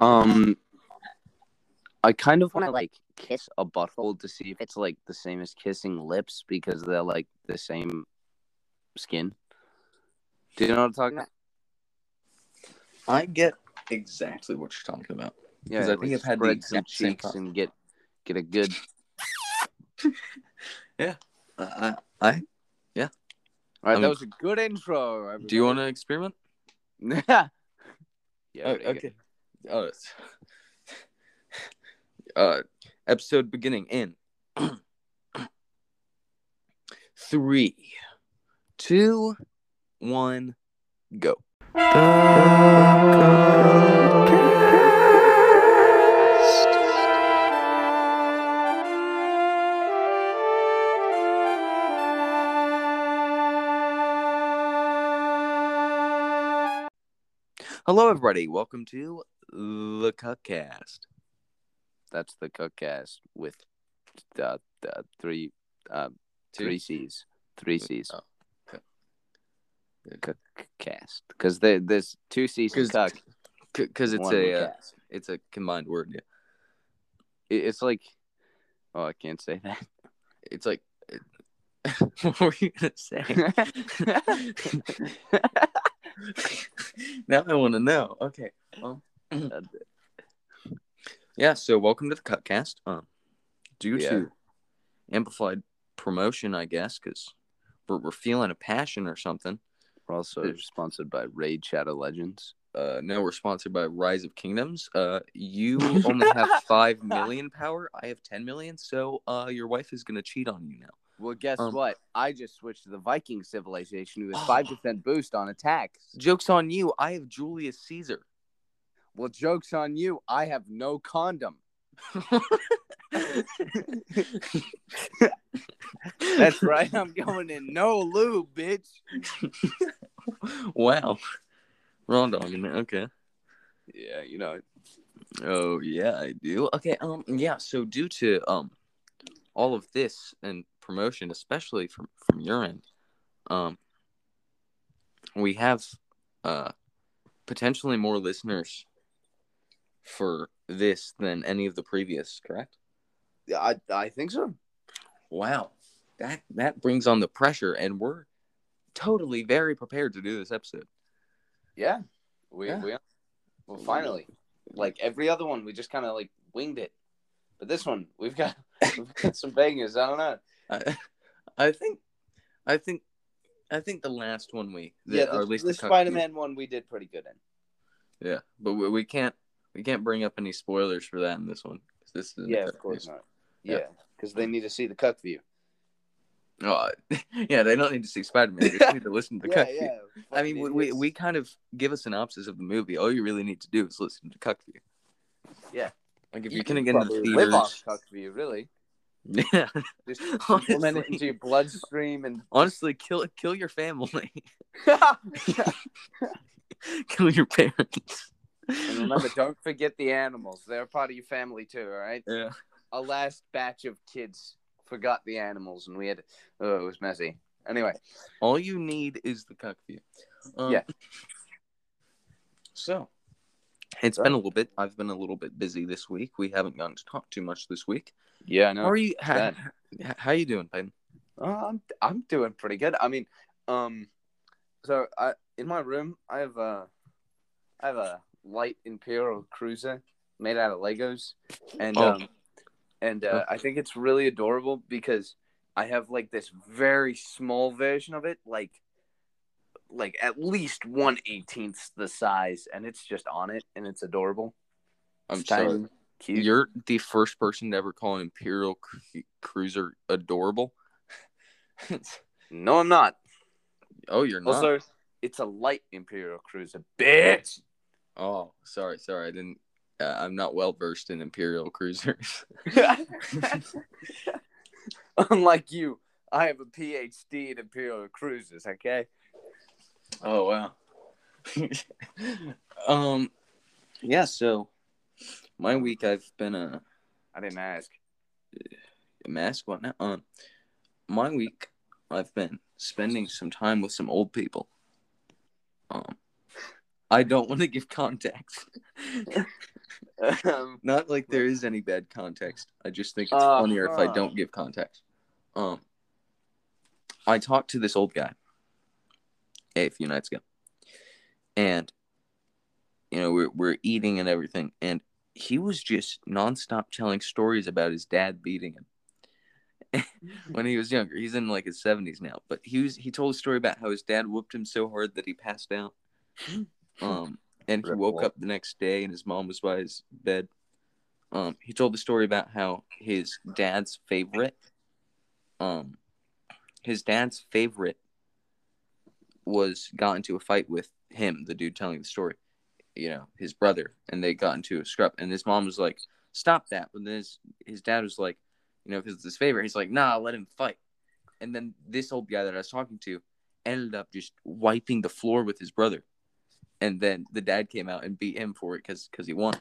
Um, I kind of want to like kiss a butthole to see if it's like the same as kissing lips because they're like the same skin. Do you know what I'm talking about? I get exactly what you're talking about. Yeah, I think I've had the spread some exact same cheeks and get get a good. Yeah. I, I, yeah. All right, I that was a good intro. do you want to experiment? to? yeah. Oh, pretty good. Oh, uh, episode beginning in three, two, one, go. Hello, everybody. Welcome to the Cuckcast. That's the cuckcast with uh, uh, three uh, three C's. Three C's. Oh, okay. Cuckcast. Because there's two C's in 'Cause cuck. because it's a uh, it's a combined word. Yeah, It- It's like, oh, I can't say that. it's like. what were you gonna say? now I want to know. Okay. Well, yeah. So welcome to the Cuckcast. Um, due Yeah. to amplified promotion, I guess, because we're we're feeling a passion or something. We're also sponsored by Raid Shadow Legends. Uh, no, we're sponsored by Rise of Kingdoms. Uh, you only have five million power. I have ten million. So, uh, your wife is gonna cheat on you now. Well, guess Um, what? I just switched to the Viking civilization with five percent boost on attacks. Jokes on you. I have Julius Caesar. Well, jokes on you. I have no condom. That's right. I'm going in no lube, bitch. wow. Wrong dog, man. Okay. Yeah, you know. Oh yeah, I do. Okay, um yeah, so due to um all of this and promotion, especially from from your end, um we have uh potentially more listeners for this than any of the previous, correct? Yeah, I I think so. Wow. That that brings on the pressure and we're totally very prepared to do this episode. Yeah, we Yeah. we well finally like every other one we just kind of like winged it, but this one we've got we've got some bangers. I don't know. I, I think I think I think the last one we the, yeah, or at least the the Spider-Man one we did pretty good in. Yeah, but we, we can't we can't bring up any spoilers for that in this one. This is Yeah, of course not. Yeah. Yeah, because they need to see the Cuck View. Oh, yeah, they don't need to see Spider Man. They just need to listen to the yeah, cut. yeah. I mean, we, we we kind of give a synopsis of the movie. All you really need to do is listen to Cuck View. Yeah. Like if you you're gonna get into probably theaters, live off Cuck View, really. yeah. Just implement it into your bloodstream and Honestly, kill kill your family, kill your parents. And remember, don't forget the animals. They're a part of your family too, all right? yeah. A last batch of kids forgot the animals, and we had. Oh, it was messy. Anyway, All you need is the Cuck View. Um, Yeah. So, it's been a little bit. I've been a little bit busy this week. We haven't gotten to talk too much this week. yeah, I know. How are you? How, how you doing, Peyton? Oh, I'm I'm doing pretty good. I mean, um, so I in my room I have a I have a light Imperial cruiser made out of Legos, and Oh. um, and uh, I think it's really adorable because I have like this very small version of it, like like at least one eighteenth the size, and it's just on it, and it's adorable. I'm It's sorry. tiny, cute. You're the first person to ever call an Imperial cru- cruiser adorable. No, I'm not. oh, you're not. Also, it's a light Imperial cruiser, bitch. Oh, sorry, sorry. I didn't. Uh, I'm not well versed in Imperial cruisers. Unlike you, I have a PhD in Imperial Cruises, okay? oh wow. um, yeah. So, my week I've been a, I didn't ask. a mask. What now? Um, my week I've been spending some time with some old people. Um, I don't want to give context. Um, Not like there is any bad context. I just think it's Uh, funnier if I don't give context. Um, I talked to this old guy a few nights ago, and you know we're we're eating and everything, and he was just nonstop telling stories about his dad beating him when he was younger. He's in like his seventies now, but he was he told a story about how his dad whooped him so hard that he passed out. Um, and he woke up the next day and his mom was by his bed. Um, he told the story about how his dad's favorite, um, his dad's favorite was got into a fight with him, the dude telling the story, you know, his brother, and they got into a scrap. And his mom was like, "Stop that!" But then his his dad was like, you know, because it's his favorite, he's like, "Nah, let him fight." And then this old guy that I was talking to ended up just wiping the floor with his brother, and then the dad came out and beat him for it because because he won.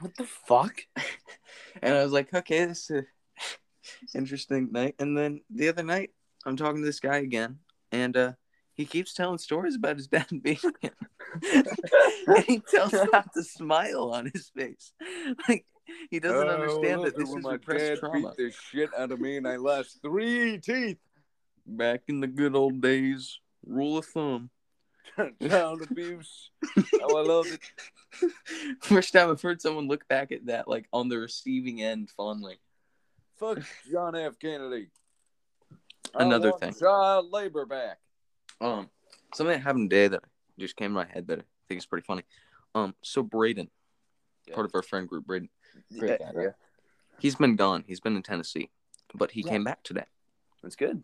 what the fuck? And I was like, okay, this is a interesting night. And then the other night, I'm talking to this guy again, and uh, he keeps telling stories about his dad beating him. and he tells them with a smile on his face. Like, he doesn't understand that this is repressed trauma. beat the shit out of me and I lost three teeth. Back in the good old days, rule of thumb. Child abuse. Oh, I love it. First time I've heard someone look back at that, like on the receiving end fondly. Fuck John F. Kennedy. Another thing. Child labor back. Um, something that happened today that just came to my head that I think is pretty funny. Um, so Braden, Yeah. part of our friend group, Braden, Yeah, guy, yeah. he's been gone. He's been in Tennessee, but he Yeah. came back today, That's good.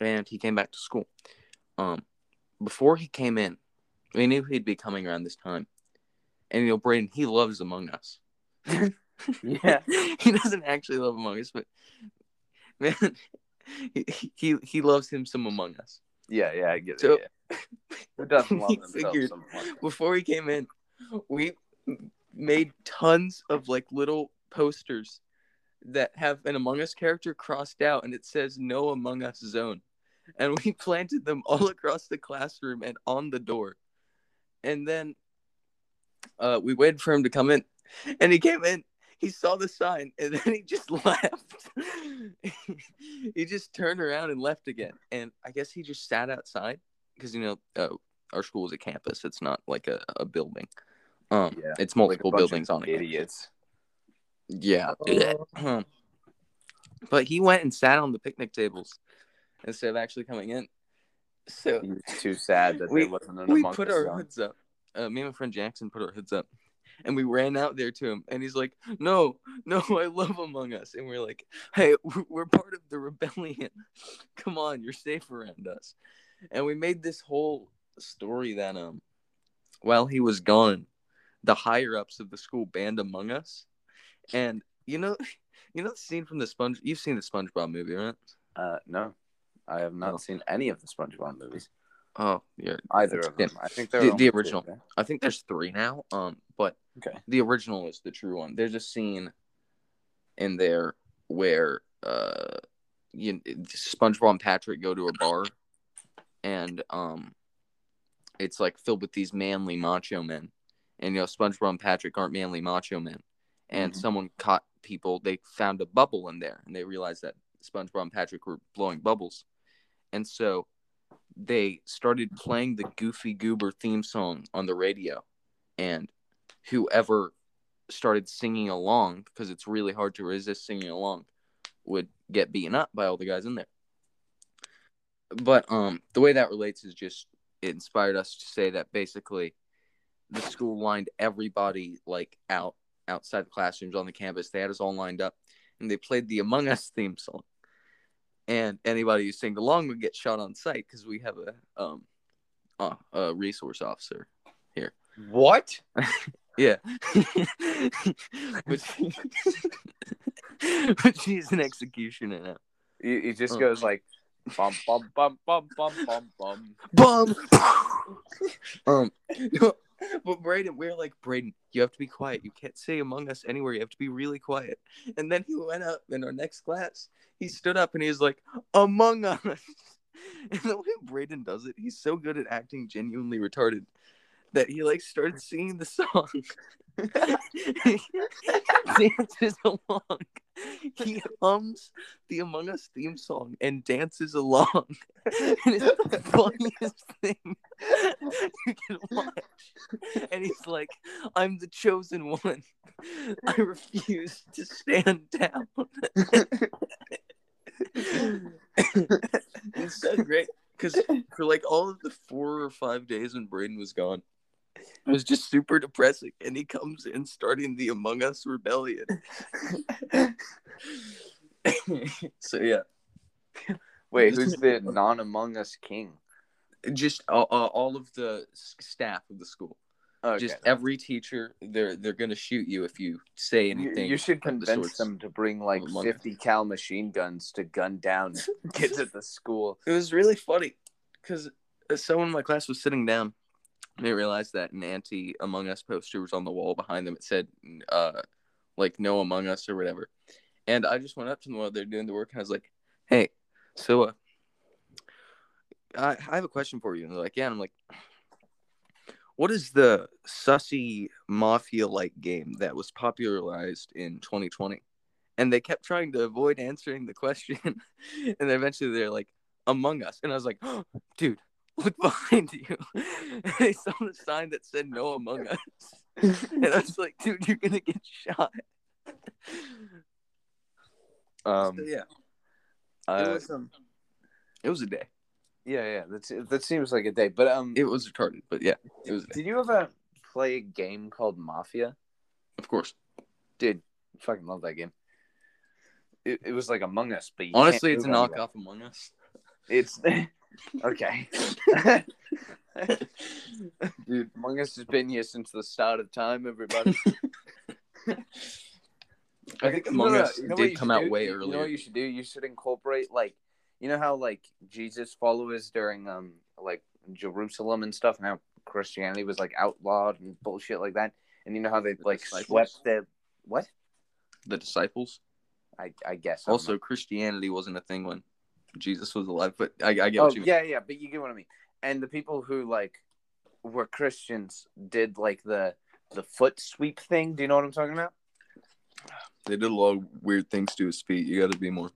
and he came back to school. Um, before he came in, we knew he'd be coming around this time, and you know, Braden, he loves Among Us. Yeah. he doesn't actually love Among Us, but man, he he, he loves him some Among Us. Yeah, yeah, I get it. So- yeah. Who doesn't love figured- before he came in, we made tons of like little posters that have an Among Us character crossed out and it says no Among Us zone. And we planted them all across the classroom and on the door. And then uh, we waited for him to come in. And he came in, he saw the sign, and then he just left. he just turned around and left again. And I guess he just sat outside because, you know, uh, our school is a campus. It's not like a, a building. Um, Yeah, it's Like multiple of buildings on it. Idiots. Yeah. Oh. But he went and sat on the picnic tables instead of actually coming in. So was too sad that We- there wasn't an we put our zone. hoods up. Uh, me and my friend Jackson put our hoods up, and we ran out there to him, and he's like, "No, no, I love Among Us," and we're like, "Hey, we're- we're part of the rebellion. Come on, you're safe around us." And we made this whole story that um, while he was gone, the higher ups of the school banned Among Us, and you know, you know the scene from the Sponge. You've seen the SpongeBob movie, right? Uh, no, I have not Oh. seen any of the SpongeBob movies. Oh, yeah. Either of them. I think The- the two, original. I think there's three now. Um, but Okay. the original is the true one. There's a scene in there where uh, you, SpongeBob and Patrick go to a bar, and um, it's like filled with these manly macho men, and you know SpongeBob and Patrick aren't manly macho men, and Mhm. someone caught people. They found a bubble in there, and they realized that SpongeBob and Patrick were blowing bubbles, and so they started playing the Goofy Goober theme song on the radio, and whoever started singing along because it's really hard to resist singing along would get beaten up by all the guys in there. But um the way that relates is just it inspired us to say that basically the school lined everybody like out outside the classrooms on the campus. They had us all lined up and they played the Among Us theme song. And anybody who sang along would get shot on sight because we have a um uh, a resource officer here. What? yeah. but, but she's an executioner now. He, he just Oh. goes like, bum bum bum bum bum bum bum. Bum. um, no, but Braden, we're like Braden. You have to be quiet. You can't say Among Us anywhere. You have to be really quiet. And then he went up in our next class. He stood up and he was like, Among Us. And the way Braden does it, he's so good at acting genuinely retarded that he like started singing the song. dances along. He hums the Among Us theme song and dances along. And it's the funniest thing you can watch. And he's like, I'm the chosen one. I refuse to stand down. it's so great. Because for like all of the four or five days when Braden was gone, it was just super depressing. And he comes in starting the Among Us rebellion. so yeah, Wait, who's the non Among Us king? just uh, uh, all of the staff of the school, Okay. just every teacher, they're they're gonna shoot you if you say anything. you should of the convince them to bring like Among Us. 50 cal machine guns to gun down kids at the school. It was really funny because someone in my class was sitting down. They realized that an anti Among Us poster was on the wall behind them. It said, uh, like, no Among Us or whatever. And I just went up to them while they're doing the work and I was like, hey, so uh, I, I have a question for you. And they're like, yeah. And I'm like, what is the sussy mafia like game that was popularized in 2020? And they kept trying to avoid answering the question. and eventually they're like, Among Us. And I was like, oh, dude, look behind you. And they saw the sign that said no Among Us. And I was like, dude, you're going to get shot. Um, So, yeah, uh, it was um, it was a day. yeah, yeah, that's that seems like a day. But um, It was retarded, but yeah, it was did you ever play a game called Mafia? Of course. Dude, I fucking love that game. It, it was like Among Us, but Honestly, it's a knockoff Among Us. It's okay. Dude, Among Us has been here since the start of time, everybody. I think You Among what- Us you know did come out do? way You know earlier. what you should do? You should incorporate like you know how like Jesus followers during um like Jerusalem and stuff, and how Christianity was like outlawed and bullshit like that. And you know how they The like disciples? swept their what? The disciples. I I guess I don't Also. Christianity wasn't a thing when Jesus was alive, but I, I get oh what you mean. yeah yeah, but you get what I mean. And the people who like were Christians did like the the foot sweep thing. Do you know what I'm talking about? They did a lot of weird things to his feet. You got to be more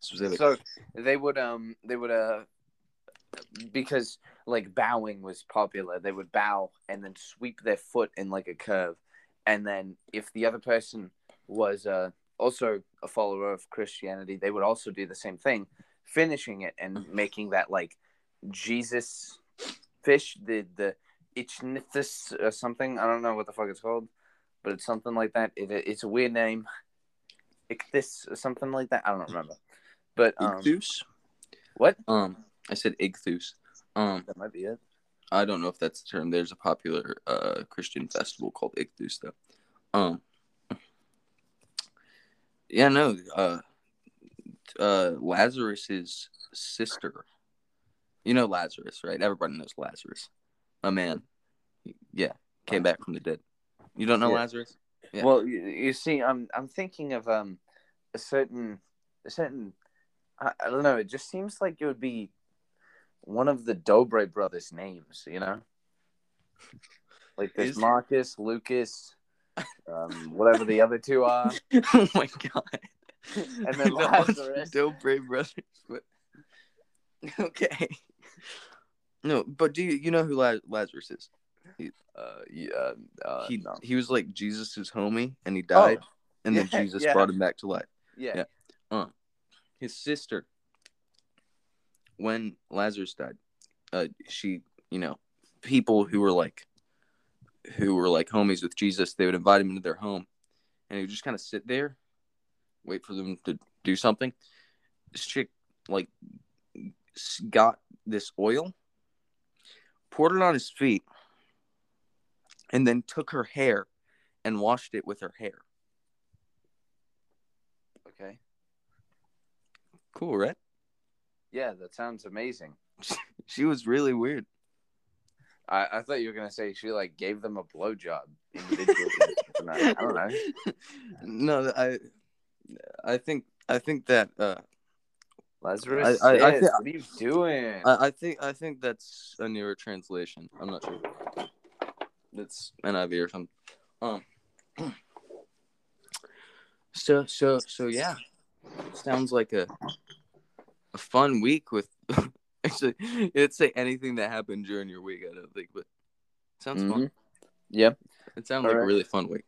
specific. So they would um they would uh because like bowing was popular, they would bow and then sweep their foot in like a curve. And then if the other person was uh also a follower of Christianity, they would also do the same thing, finishing it and making that like Jesus fish, the the Ichnithus or something. I don't know what the fuck it's called, but it's something like that. It, it's a weird name. ichthys or something like that. I don't remember. But um, Ichthus? what? Um, I said Ichthus. Um, That might be it. I don't know if that's the term. There's a popular uh Christian festival called Ichthus, though. Um, yeah, no. Uh, uh, Lazarus's sister. You know Lazarus, right? Everybody knows Lazarus. A man. Yeah, came back from the dead. You don't know Yeah. Lazarus? Yeah. Well, you, you see, I'm I'm thinking of um a certain a certain I, I don't know. It just seems like it would be one of the Dobre brothers' names. You know, like there's Is- Marcus, Lucas, um, whatever the other two are. oh my god. And then Lazarus. Don't brave brothers, but okay. No, but do you you know who Lazarus is? Uh, yeah, uh, he no. he was like Jesus's homie, and he died, and then Jesus yeah. brought him back to life. yeah. Yeah. His sister, when Lazarus died, uh, she you know people who were like who were like homies with Jesus, they would invite him into their home, and he would just kind of sit there, wait for them to do something. This chick like got this oil, poured it on his feet, and then took her hair and washed it with her hair. Okay. Cool, right? Yeah, that sounds amazing. She was really weird. I, I thought you were gonna say she like gave them a blowjob individually. I don't know. no, I, I think I think that uh, Lazarus, I- I- I thi- what are you doing? I, I think I think that's a newer translation. I'm not sure. That's NIV or something. Um. So so so yeah, sounds like a a fun week with. Actually, it'd say anything that happened during your week. I don't think, but sounds fun. Mhm. Yep. It sounds like a really fun week.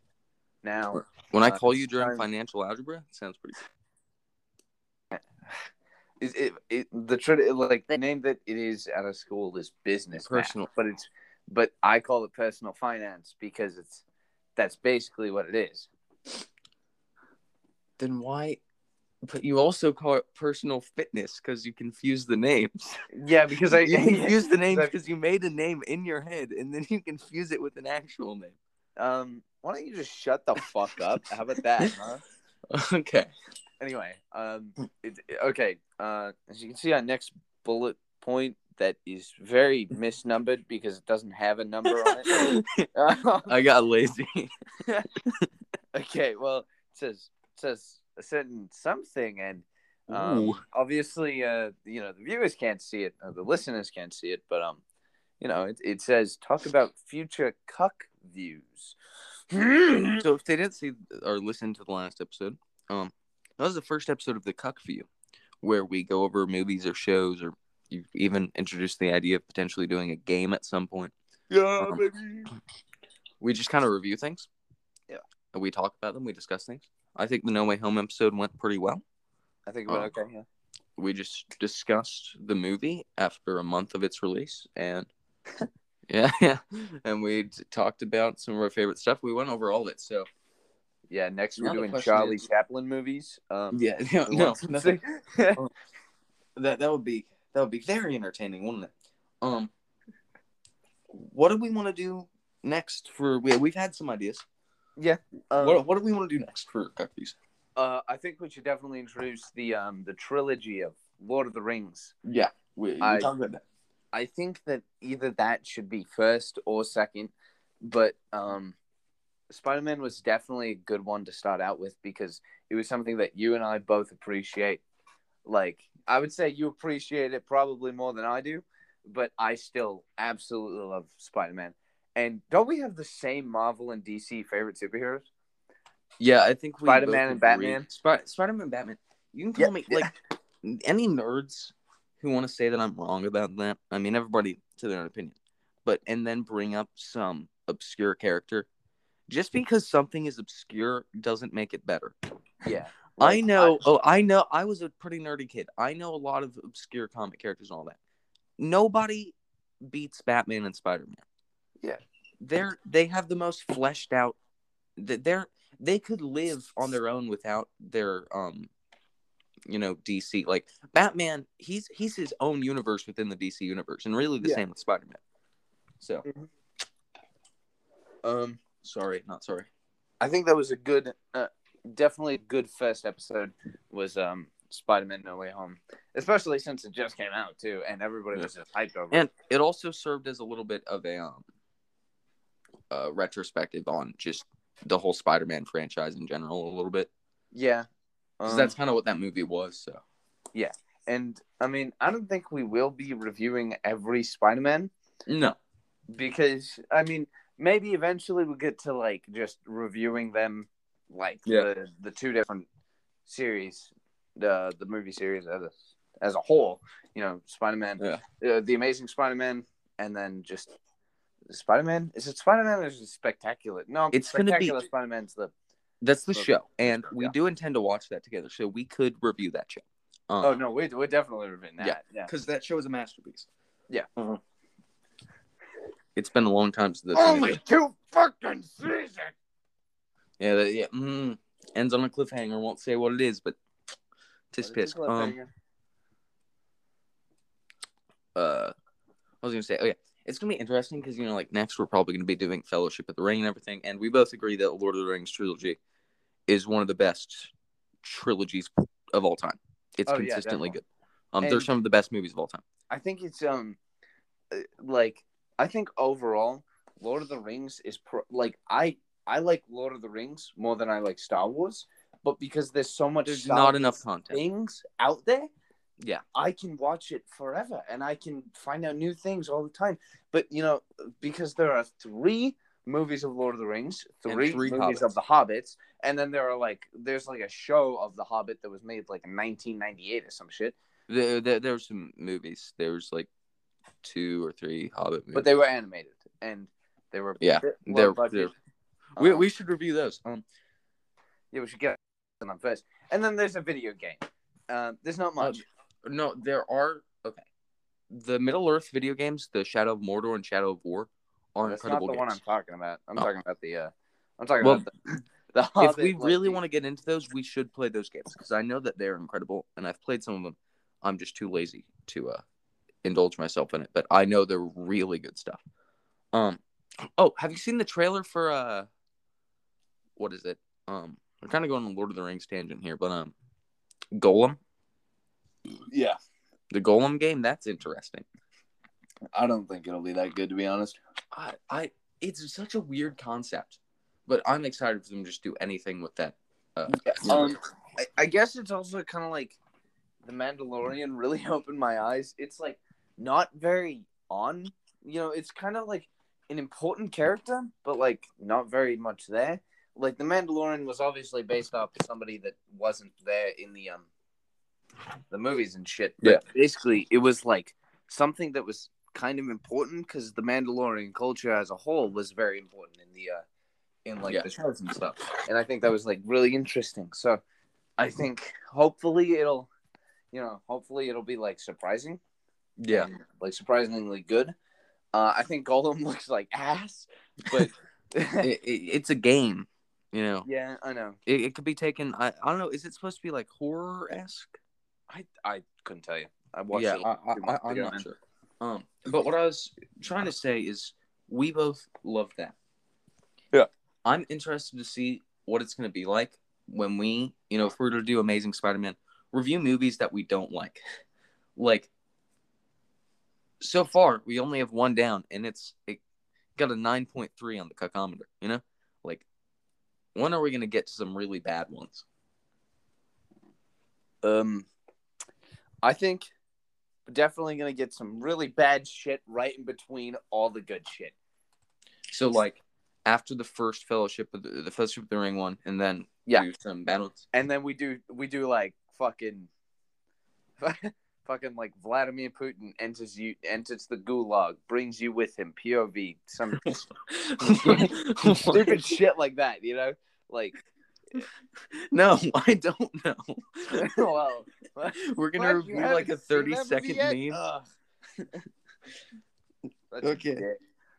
Now, When I Uh, call you during time- financial algebra, it sounds pretty. is it, it the tra- like the name that it is at a school is business math, Personal. but it's but I call it personal finance because it's that's basically what it is. Then why? But you also call it personal fitness because you confuse the names. Yeah, because I You confuse the names because you made a name in your head and then you confuse it with an actual name. um why don't you just shut the fuck up? How about that, huh? Okay. Anyway, um, it, okay. Uh, as you can see, our next bullet point that is very misnumbered because it doesn't have a number on it. I got lazy. okay, well, it says it says a certain something, and um, obviously, uh, you know, the viewers can't see it, uh, the listeners can't see it, but um, you know, it, it says talk about future cuck views. So if they didn't see or listen to the last episode, um, that was the first episode of the Cuck View, where we go over movies or shows, or you even introduced the idea of potentially doing a game at some point. yeah, Um, baby. We just kind of review things. Yeah. And we talk about them. We discuss things. I think the No Way Home episode went pretty well. I think it went okay. Yeah. We just discussed the movie after a month of its release, and yeah, yeah, and we talked about some of our favorite stuff. We went over all of it. So Yeah. Next, Now we're doing Charlie is- Chaplin movies. Um, yeah, no, no, ones- nothing. that that would be that would be very entertaining, wouldn't it? Um, what do we want to do next for? We we've had some ideas. Yeah. Um, what what do we want to do next for Cuckies? Uh, I think we should definitely introduce the um the trilogy of Lord of the Rings. Yeah, we, I- talked about that. I think that either that should be first or second, but um, Spider Man was definitely a good one to start out with because it was something that you and I both appreciate. Like I would say you appreciate it probably more than I do, but I still absolutely love Spider Man. And don't we have the same Marvel and DC favorite superheroes? Yeah, I think we Spider-Man and. Batman? Sp- Spider-Man, Batman. You can call Yeah, me yeah. like any nerds who want to say that I'm wrong about that. I mean, everybody to their own opinion, but and then bring up some obscure character. Just because something is obscure doesn't make it better. Yeah, I Like, know. oh, I know. I was a pretty nerdy kid. I know a lot of obscure comic characters and all that. Nobody beats Batman and Spider Man. Yeah. they're they have the most fleshed out. that They're they could live on their own without their um, you know, DC. Like Batman, he's he's his own universe within the DC universe, and really the Yeah. same with Spider Man. So, Mhm. um, sorry, not sorry. I think that was a good, uh, definitely a good first episode. Was um Spider Man No Way Home, especially since it just came out too, and everybody was just hyped over. And it. it also served as a little bit of a um uh retrospective on just the whole Spider-Man franchise in general a little bit. Yeah, 'Cause um, that's kind of what that movie was, so. Yeah, and I mean I don't think we will be reviewing every Spider Man No. because I mean maybe eventually we'll get to like just reviewing them like Yeah. the the two different series, the the movie series as a, as a whole. You know, Spider Man, Yeah. uh, the Amazing Spider Man, and then just Spider Man. Is it Spider Man or is it Spectacular? No, It's gonna be- Spectacular Spider Man's the. That's the Okay. show. And we Yeah. do intend to watch that together, so we could review that show. Um, Oh no, we're, we're definitely reviewing that. Yeah. Yeah. Because that show is a masterpiece. Yeah. Mhm. It's been a long time since this. Only two fucking seasons. Yeah, that, yeah. Mm, ends on a cliffhanger. Won't say what it is, but tisk What is pisk. the Um, cliffhanger? uh, I was gonna say, oh yeah, it's gonna be interesting because you know, like next we're probably gonna be doing Fellowship of the Ring and everything, and we both agree that Lord of the Rings trilogy is one of the best trilogies of all time. It's Oh, consistently definitely. good. Um, And- they're some of the best movies of all time. I think it's um, uh, like I think overall, Lord of the Rings is pro- like I I like Lord of the Rings more than I like Star Wars, but because there's so much There's not enough content. things out there, Yeah. I can watch it forever and I can find out new things all the time. But you know, because there are three movies of Lord of the Rings, three, three movies Hobbits. of the Hobbits, and then there are like there's like a show of the Hobbit that was made like in 1998 or some shit, There, there, there were some movies. There was like two or three Hobbit movies. but they were animated and they were Yeah, low they're- budget. we, Um, we should review those. Um, yeah we should get them first, and then there's a video game. Uh, there's not much. No, there are okay. The Middle Earth video games, the Shadow of Mordor and Shadow of War, are That's not incredible the one I'm talking about. I'm Oh. talking about the. Uh, I'm talking Well, about the. the if we really want to get into those, we should play those games because I know that they're incredible, and I've played some of them. I'm just too lazy to uh, indulge myself in it, but I know they're really good stuff. Um, oh, have you seen the trailer for uh, what is it? Um, we're kind of going on Lord of the Rings tangent here, but um, Gollum, Yeah, the Gollum game, that's interesting. I don't think it'll be that good to be honest. I, I, it's such a weird concept, but I'm excited for them to just do anything with that. Uh, Um, I, I guess it's also kind of like the Mandalorian really opened my eyes. It's like not very on. You know, it's kind of like an important character, but like not very much there. Like the Mandalorian was obviously based off somebody that wasn't there in the um the movies and shit. But Yeah. basically, it was like something that was kind of important because the Mandalorian culture as a whole was very important in the uh in like Yeah. the shows and stuff. And I think that was like really interesting. So I think hopefully it'll you know, hopefully it'll be like surprising. yeah, and, like surprisingly good. Uh I think Gollum looks like ass, but it, it, it's a game, you know. yeah, I know. It, it could be taken. I, I don't know. Is it supposed to be like horror esque? I I couldn't tell you. I watched Yeah, it Yeah, I, I, I'm ago, not man. sure. Um, but what I was trying to say is, we both love that. Yeah. I'm interested to see what it's going to be like when we, you know, if we're to do Amazing Spider-Man, review movies that we don't like. Like, so far we only have one down, and it's it got a nine point three on the cuckometer. You know, like, when are we going to get to some really bad ones? Um, I think we're definitely gonna get some really bad shit right in between all the good shit. So like after the first Fellowship of the, the Fellowship of the Ring one, and then Yeah. do some bad ones. And then we do we do like fucking fucking like Vladimir Putin enters you enters the gulag, brings you with him, POV, some stupid shit like that, you know? Like no, I don't know. Oh, well We're gonna what? Review like a haven't seen thirty that second movie yet? meme. Okay.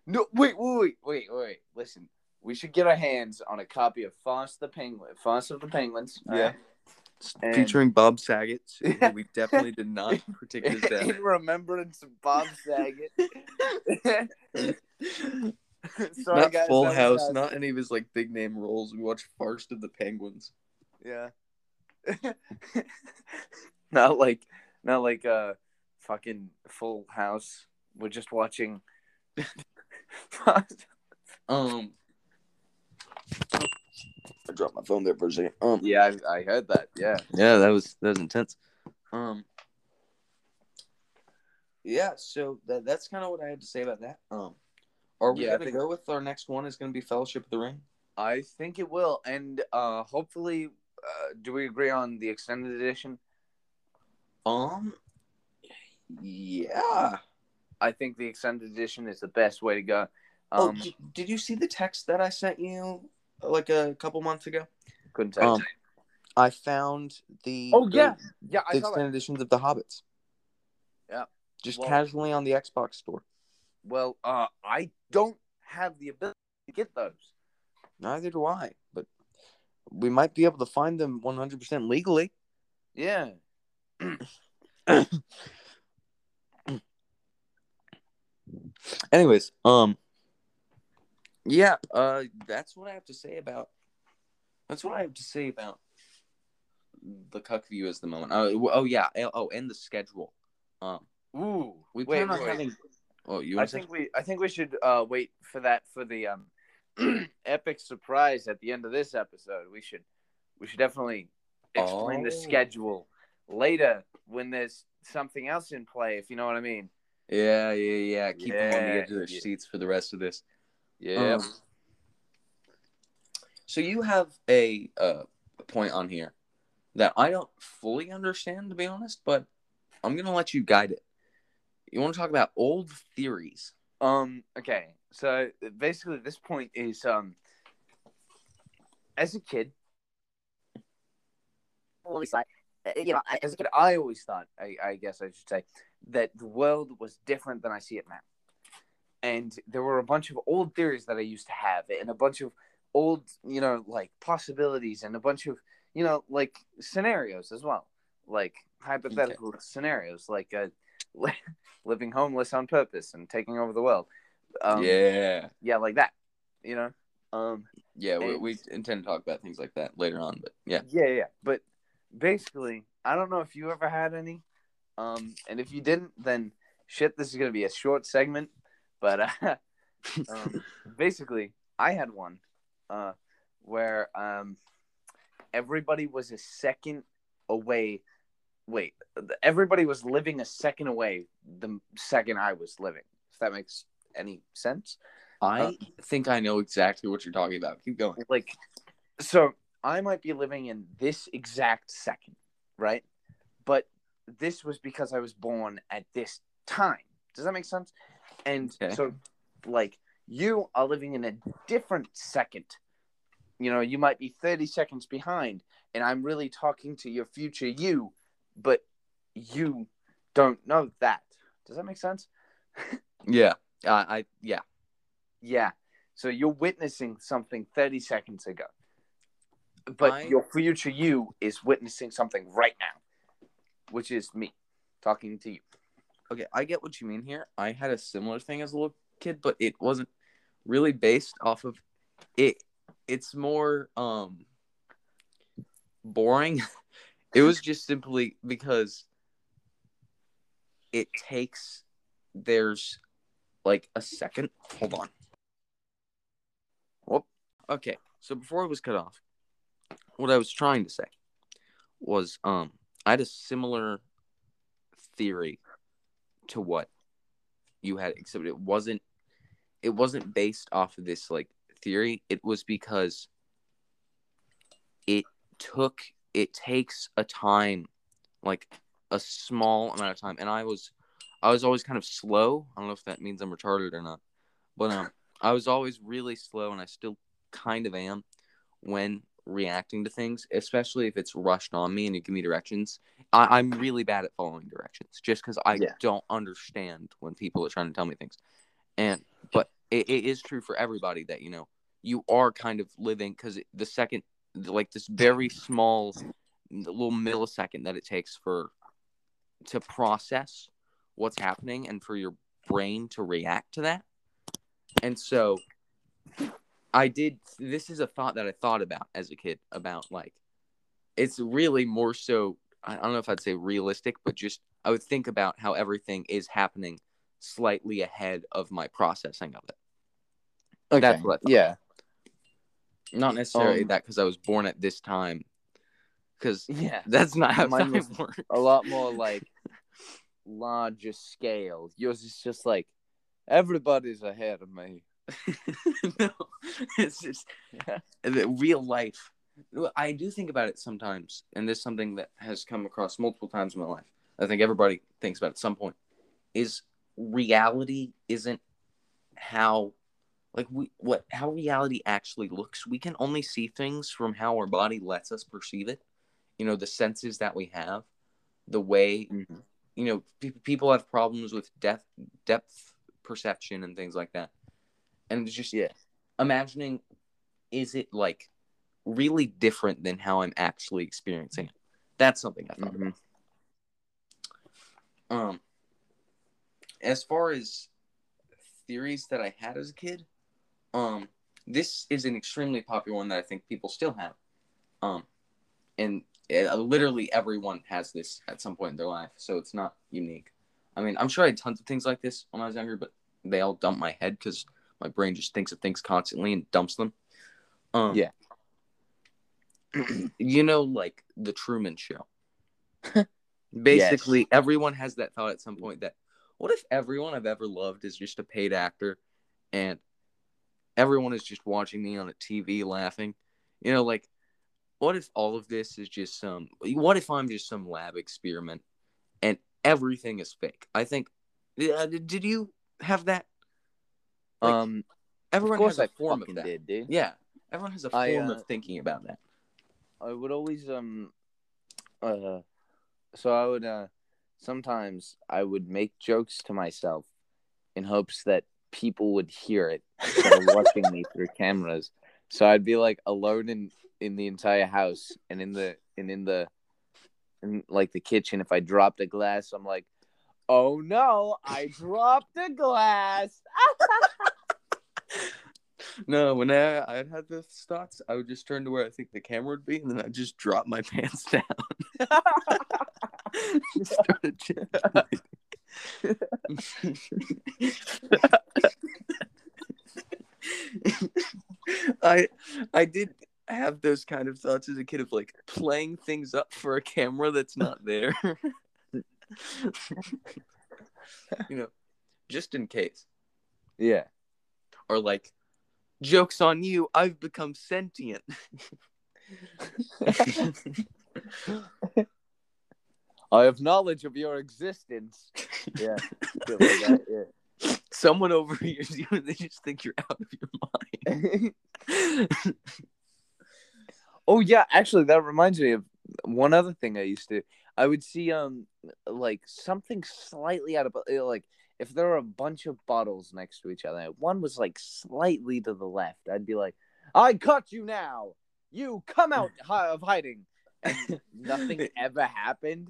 No, wait, wait, wait, wait, wait. Listen, we should get our hands on a copy of Fast the Penguin, Farce of the Penguins. Yeah. And- Featuring Bob Saget. we definitely did not predict his death. in remembrance of Bob Saget. Sorry, not guys, Full House, not any of his like big name roles. We watched Farce of the Penguins. Yeah. not like, not like uh, fucking Full House. We're just watching. Um, I dropped my phone there for a second. Um, yeah, I, I heard that. Yeah. Yeah, that was that was intense. Um Yeah, so that that's kind of what I had to say about that. Um are we Yeah, gonna think- go with our next one is gonna be Fellowship of the Ring? I think it will, and uh, hopefully, uh, do we agree on the extended edition? Um Yeah. I think the extended edition is the best way to go. Oh, Um, did, did you see the text that I sent you like a couple months ago? couldn't tell. Um, I found the oh the- yeah, yeah, I the extended editions of the Hobbits. Yeah. Just Well- casually on the Xbox store. Well, uh, I don't have the ability to get those. Neither do I, but we might be able to find them 100% legally. Yeah. Anyways, um, yeah, uh, that's what I have to say about. That's what I have to say about the Cuck View as the moment. Oh, oh yeah, oh, and the schedule. Um, Ooh. we wait, plan on having. Oh, you I think we I think we should uh wait for that for the um epic surprise at the end of this episode. We should we should definitely explain the Oh. schedule later when there's something else in play, if you know what I mean. Yeah, yeah, yeah. Keep them on the edge of their yeah. seats for the rest of this. Yeah. Um, So you have a uh, point on here that I don't fully understand, to be honest, but I'm gonna let you guide it. You want to talk about old theories? Um. Okay. So basically, this point is um. As a kid, always thought, uh, you know, as a kid, I always thought, I, I guess I should say, that the world was different than I see it now. And there were a bunch of old theories that I used to have, and a bunch of old, you know, like possibilities, and a bunch of, you know, like scenarios as well, like hypothetical okay. scenarios, like uh, living homeless on purpose and taking over the world. Um, yeah, yeah, like that. You know. Um, yeah, we, we intend to talk about things like that later on, but yeah, yeah, yeah. But basically, I don't know if you ever had any, um, and if you didn't, then shit, this is gonna be a short segment. But uh, um, basically, I had one uh, where um, everybody was a second away. Wait, everybody was living a second away the second I was living. If that makes any sense. I uh, think I know exactly what you're talking about. Keep going. Like, so I might be living in this exact second, right? But this was because I was born at this time. Does that make sense? And okay. so, like, you are living in a different second. You know, you might be 30 seconds behind, and I'm really talking to your future you, but you don't know that. Does that make sense? yeah. Uh, I, yeah. Yeah. So you're witnessing something 30 seconds ago but I... your future you is witnessing something right now, which is me talking to you. Okay, I get what you mean here. I had a similar thing as a little kid, but it wasn't really based off of it. It's more um boring. it was just simply because it takes there's like a second. Hold on. Whoop. Okay, so before I was cut off, what I was trying to say was um I had a similar theory to what you had except it wasn't it wasn't based off of this like theory it was because it took it takes a time like a small amount of time and i was i was always kind of slow i don't know if that means i'm retarded or not but um i was always really slow and i still kind of am when reacting to things, especially if it's rushed on me and you give me directions. I, am really bad at following directions just because I yeah. don't understand when people are trying to tell me things. And but it, it is true for everybody that you know you are kind of living because the second, like this very small little millisecond that it takes for to process what's happening and for your brain to react to that. And so I did. This is a thought that I thought about as a kid about like, it's really more so. I don't know if I'd say realistic, but just I would think about how everything is happening slightly ahead of my processing of it. Okay. That's what. Yeah. Not necessarily um, that because I was born at this time. Because yeah, that's not how mine was works. A lot more like larger scale. Yours is just like everybody's ahead of me. no, it's just yeah. real life. I do think about it sometimes, and this is something that has come across multiple times in my life. I think everybody thinks about at some point. Is reality isn't how like we what how reality actually looks. We can only see things from how our body lets us perceive it. You know, the senses that we have, the way mm-hmm. you know people have problems with depth depth perception and things like that and it's just yeah imagining is it like really different than how i'm actually experiencing it that's something i thought mm-hmm. about um as far as theories that i had as a kid um this is an extremely popular one that i think people still have um and uh, literally everyone has this at some point in their life so it's not unique i mean i'm sure i had tons of things like this when i was younger but they all dump my head because my brain just thinks of things constantly and dumps them. Um, yeah. you know, like the Truman Show. Basically, yes. everyone has that thought at some point that what if everyone I've ever loved is just a paid actor and everyone is just watching me on a TV laughing You know, like, what if all of this is just some? What if I'm just some lab experiment, and everything is fake? I think. Uh, did you have that? Like, um, everyone has a I form of that. did, dude. Yeah, everyone has a form I, uh, of thinking about that. I would always um uh so I would uh sometimes I would make jokes to myself in hopes that people would hear it watching me through cameras. So I'd be like alone in in the entire house and in the and in the in like the kitchen if I dropped a glass I'm like oh no I dropped a glass No, when I I'd had those thoughts, I would just turn to where I think the camera would be, and then I'd just drop my pants down. Just started gypping. I I did have those kind of thoughts as a kid of like playing things up for a camera that's not there. you know, just in case. yeah Or like jokes on you, I've become sentient. I have knowledge of your existence yeah like that, yeah Someone overhears you and they just think you're out of your mind. oh yeah, actually that reminds me of one other thing I used to I would see um like something slightly out of uh, like if there were a bunch of bottles next to each other, one was like slightly to the left, I'd be like, I caught you now. You come out of hiding. And nothing ever happened.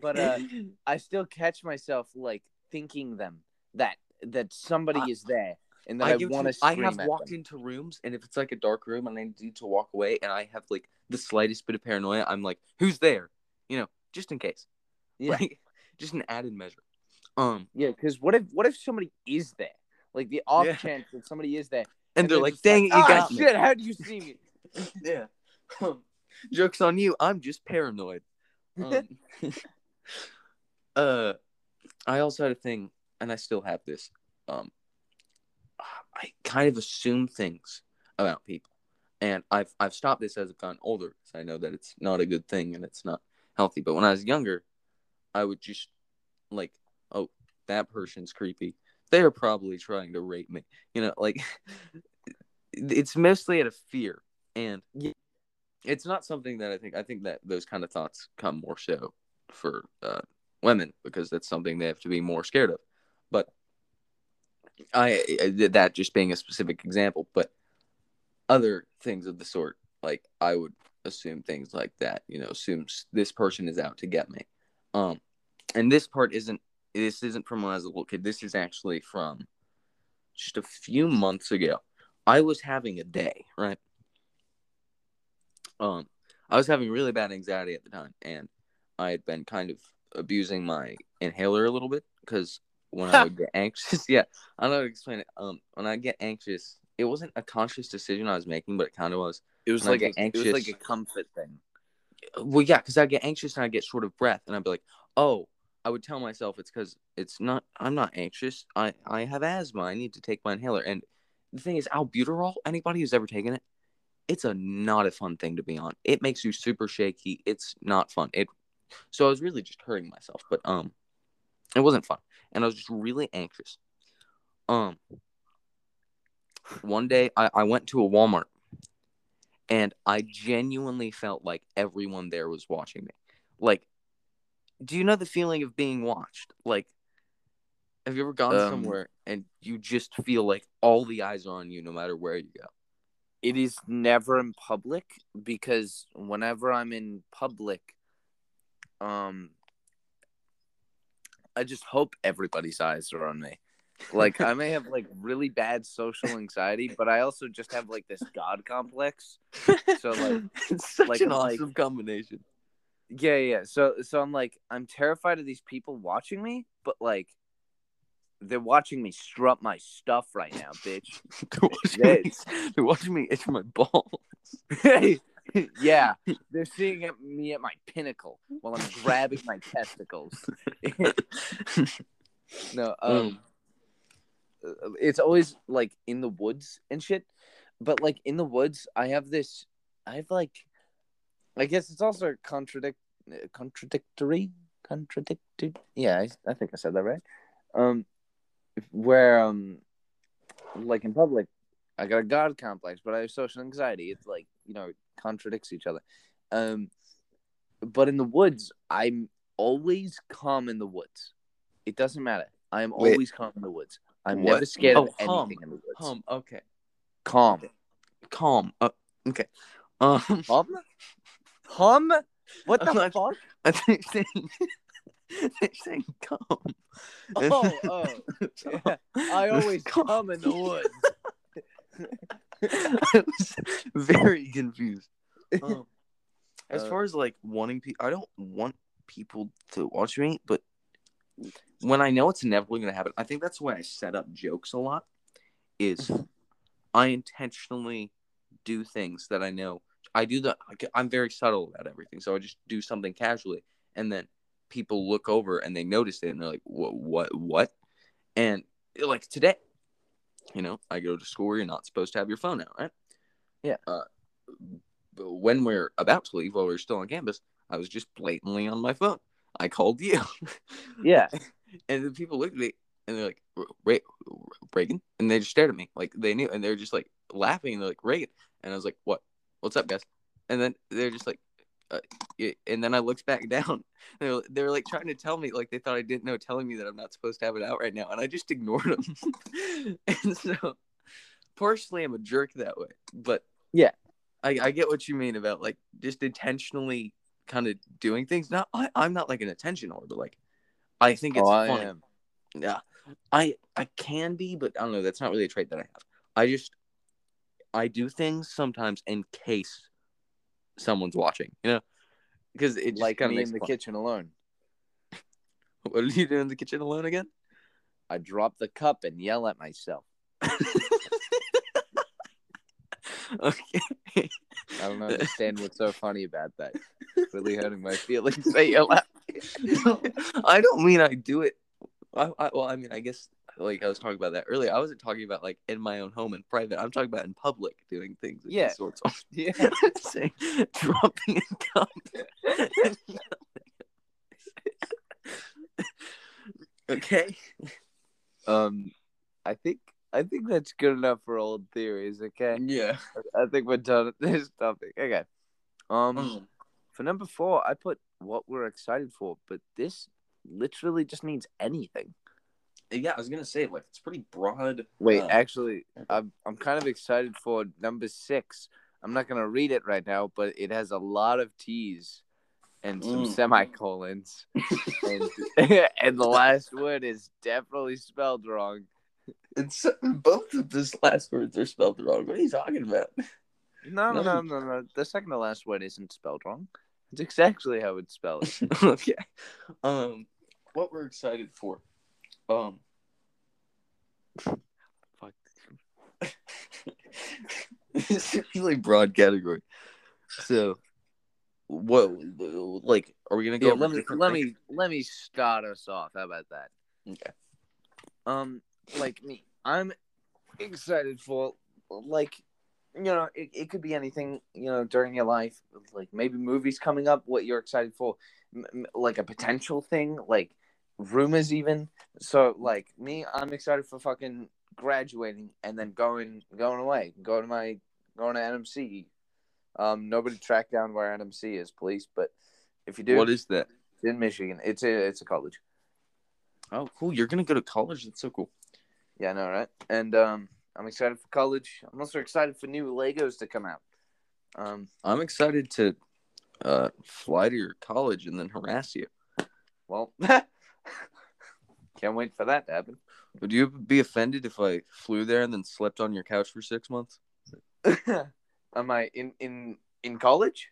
But, uh, I still catch myself like thinking them that that somebody I- is there and that I, I, want to- I have walked them. into rooms, and if it's like a dark room and I need to walk away, and I have like the slightest bit of paranoia, I'm like, "Who's there?" You know, just in case. Yeah. Like, just an added measure. Um, Yeah, because what if what if somebody is there? Like the off Yeah. chance that somebody is there, and, they're, like, just "Dang it, you "Ah, got me." shit! How do you see me? Yeah. Um, jokes on you. I'm just paranoid. Um, uh, I also had a thing, and I still have this. Um, I kind of assume things about people, and I've I've stopped this as I've gotten older because I know that it's not a good thing and it's not healthy. But when I was younger, I would just like, oh, that person's creepy. They're probably trying to rape me. You know, like it's mostly out of fear, and it's not something that I think. I think that those kind of thoughts come more so for uh, women because that's something they have to be more scared of. But I, I that just being a specific example, but other things of the sort, like I would assume things like that. You know, assume s- this person is out to get me. Um, and this part isn't. This isn't from when I was a little kid. This is actually from just a few months ago. I was having a day, right? Um, I was having really bad anxiety at the time, and I had been kind of abusing my inhaler a little bit because when I would get anxious, yeah, I don't know how to explain it. Um, when I get anxious, it wasn't a conscious decision I was making, but it kind of was. It was When I like get a, it was like a comfort thing. Well, yeah, because I get anxious and I get short of breath, and I'd be like, oh, I would tell myself it's because it's not. I'm not anxious. I I have asthma. I need to take my inhaler. And the thing is, albuterol. Anybody who's ever taken it, it's a not a fun thing to be on. It makes you super shaky. It's not fun. It. So I was really just hurting myself, but um, it wasn't fun, and I was just really anxious. Um. One day, I, I went to a Walmart and I genuinely felt like everyone there was watching me. Like, do you know the feeling of being watched? Like, have you ever gone Um, somewhere and you just feel like all the eyes are on you no matter where you go? It is never in public because whenever I'm in public, um, I just hope everybody's eyes are on me. Like I may have like really bad social anxiety, but I also just have like this god complex. So like it's such like- an like- awesome combination. Yeah, yeah. So so I'm like I'm terrified of these people watching me, but like they're watching me strut my stuff right now, bitch. they're, watching me, they're watching me itch my balls. yeah, they're seeing at me at my pinnacle while I'm grabbing my testicles. no, um, uh, it's always like in the woods and shit. But like in the woods, I have this I've like, I guess it's also contradict contradictory, contradicted. Yeah, I, I think I said that right. Um, where um, like in public, I got a god complex, but I have social anxiety. It's like you know, it contradicts each other. Um, but in the woods, I'm always calm in the woods. It doesn't matter. I am Wait. always calm in the woods. I'm What? never scared Oh, of calm. anything in the woods. Hum. Okay. Calm. Calm. Uh, okay. Um. Hum? Hum? What the I'm not- fuck? I think they're saying, calm. Oh, oh. Yeah. I always Calm. come in the woods. I was very confused. Um, as Uh, far as like wanting people, I don't want people to watch me, but when I know it's inevitably going to happen, I think that's why I set up jokes a lot. Is I intentionally do things that I know I do the I'm very subtle about everything, so I just do something casually, and then people look over and they notice it, and they're like, "What? What? What?" And like today, you know, I go to school you're not supposed to have your phone out, right? Yeah. Uh, when we're about to leave, while we're still on campus, I was just blatantly on my phone. I called you, Yeah. and the people looked at me and they're like, "Ray, Reagan," and they just stared at me like they knew, and they're just like laughing. And they're like, "Reagan," and I was like, "What? What's up, guys?" And then they're just like, uh, and then I looked back down. They were, they were like trying to tell me, like they thought I didn't know, telling me that I'm not supposed to have it out right now, and I just ignored them. and so, partially, I'm a jerk that way, but Yeah. I, I get what you mean about like just intentionally kind of doing things. Not, I, I'm not like an attention whore, but like I think it's oh, I am. Yeah, I I can be, but I don't know. That's not really a trait that I have. I just I do things sometimes in case someone's watching, you know, because it just Like me in the fun. kitchen alone. What do you do in the kitchen alone again? I drop the cup and yell at myself. okay. I don't understand what's so funny about that. It's really hurting my feelings. Say yell at I don't mean I do it. I, I, well, I mean, I guess like I was talking about that earlier. I wasn't talking about like in my own home in private. I'm talking about in public doing things. of Yeah. sorts of Yeah. saying dropping okay. Um, I think I think that's good enough for old theories. Okay. Yeah. I think we're done with this topic. Okay. Um, Um, for number four, I put what we're excited for, but this literally just means anything. Yeah, I was gonna say like it's pretty broad. Wait, uh, actually, I'm I'm kind of excited for number six. I'm not gonna read it right now, but it has a lot of T's and some Mm. semicolons, and, and the last word is definitely spelled wrong. it's both of those last words are spelled wrong. What are you talking about? No, no, No. no, no, no. The second to last word isn't spelled wrong. It's exactly how it's spelled. okay. Um, what we're excited for. Um, Fuck. it's a really broad category. So, what, like, are we gonna go? Yeah, let me let things? me let me start us off. How about that? Okay. Um, like me, I'm excited for like you know it, it could be anything you know during your life like maybe movies coming up what you're excited for m- like a potential thing like rumors even so like me i'm excited for fucking graduating and then going going away going to my going to nmc um nobody tracked down where nmc is please but if you do What is that? it's in michigan it's a it's a college Oh, cool! You're gonna go to college. That's so cool. Yeah, I know, right? And um, I'm excited for college. I'm also excited for new Legos to come out. Um, I'm excited to uh, fly to your college and then harass you. well, can't wait for that to happen. Would you be offended if I flew there and then slept on your couch for six months? Am I in in in college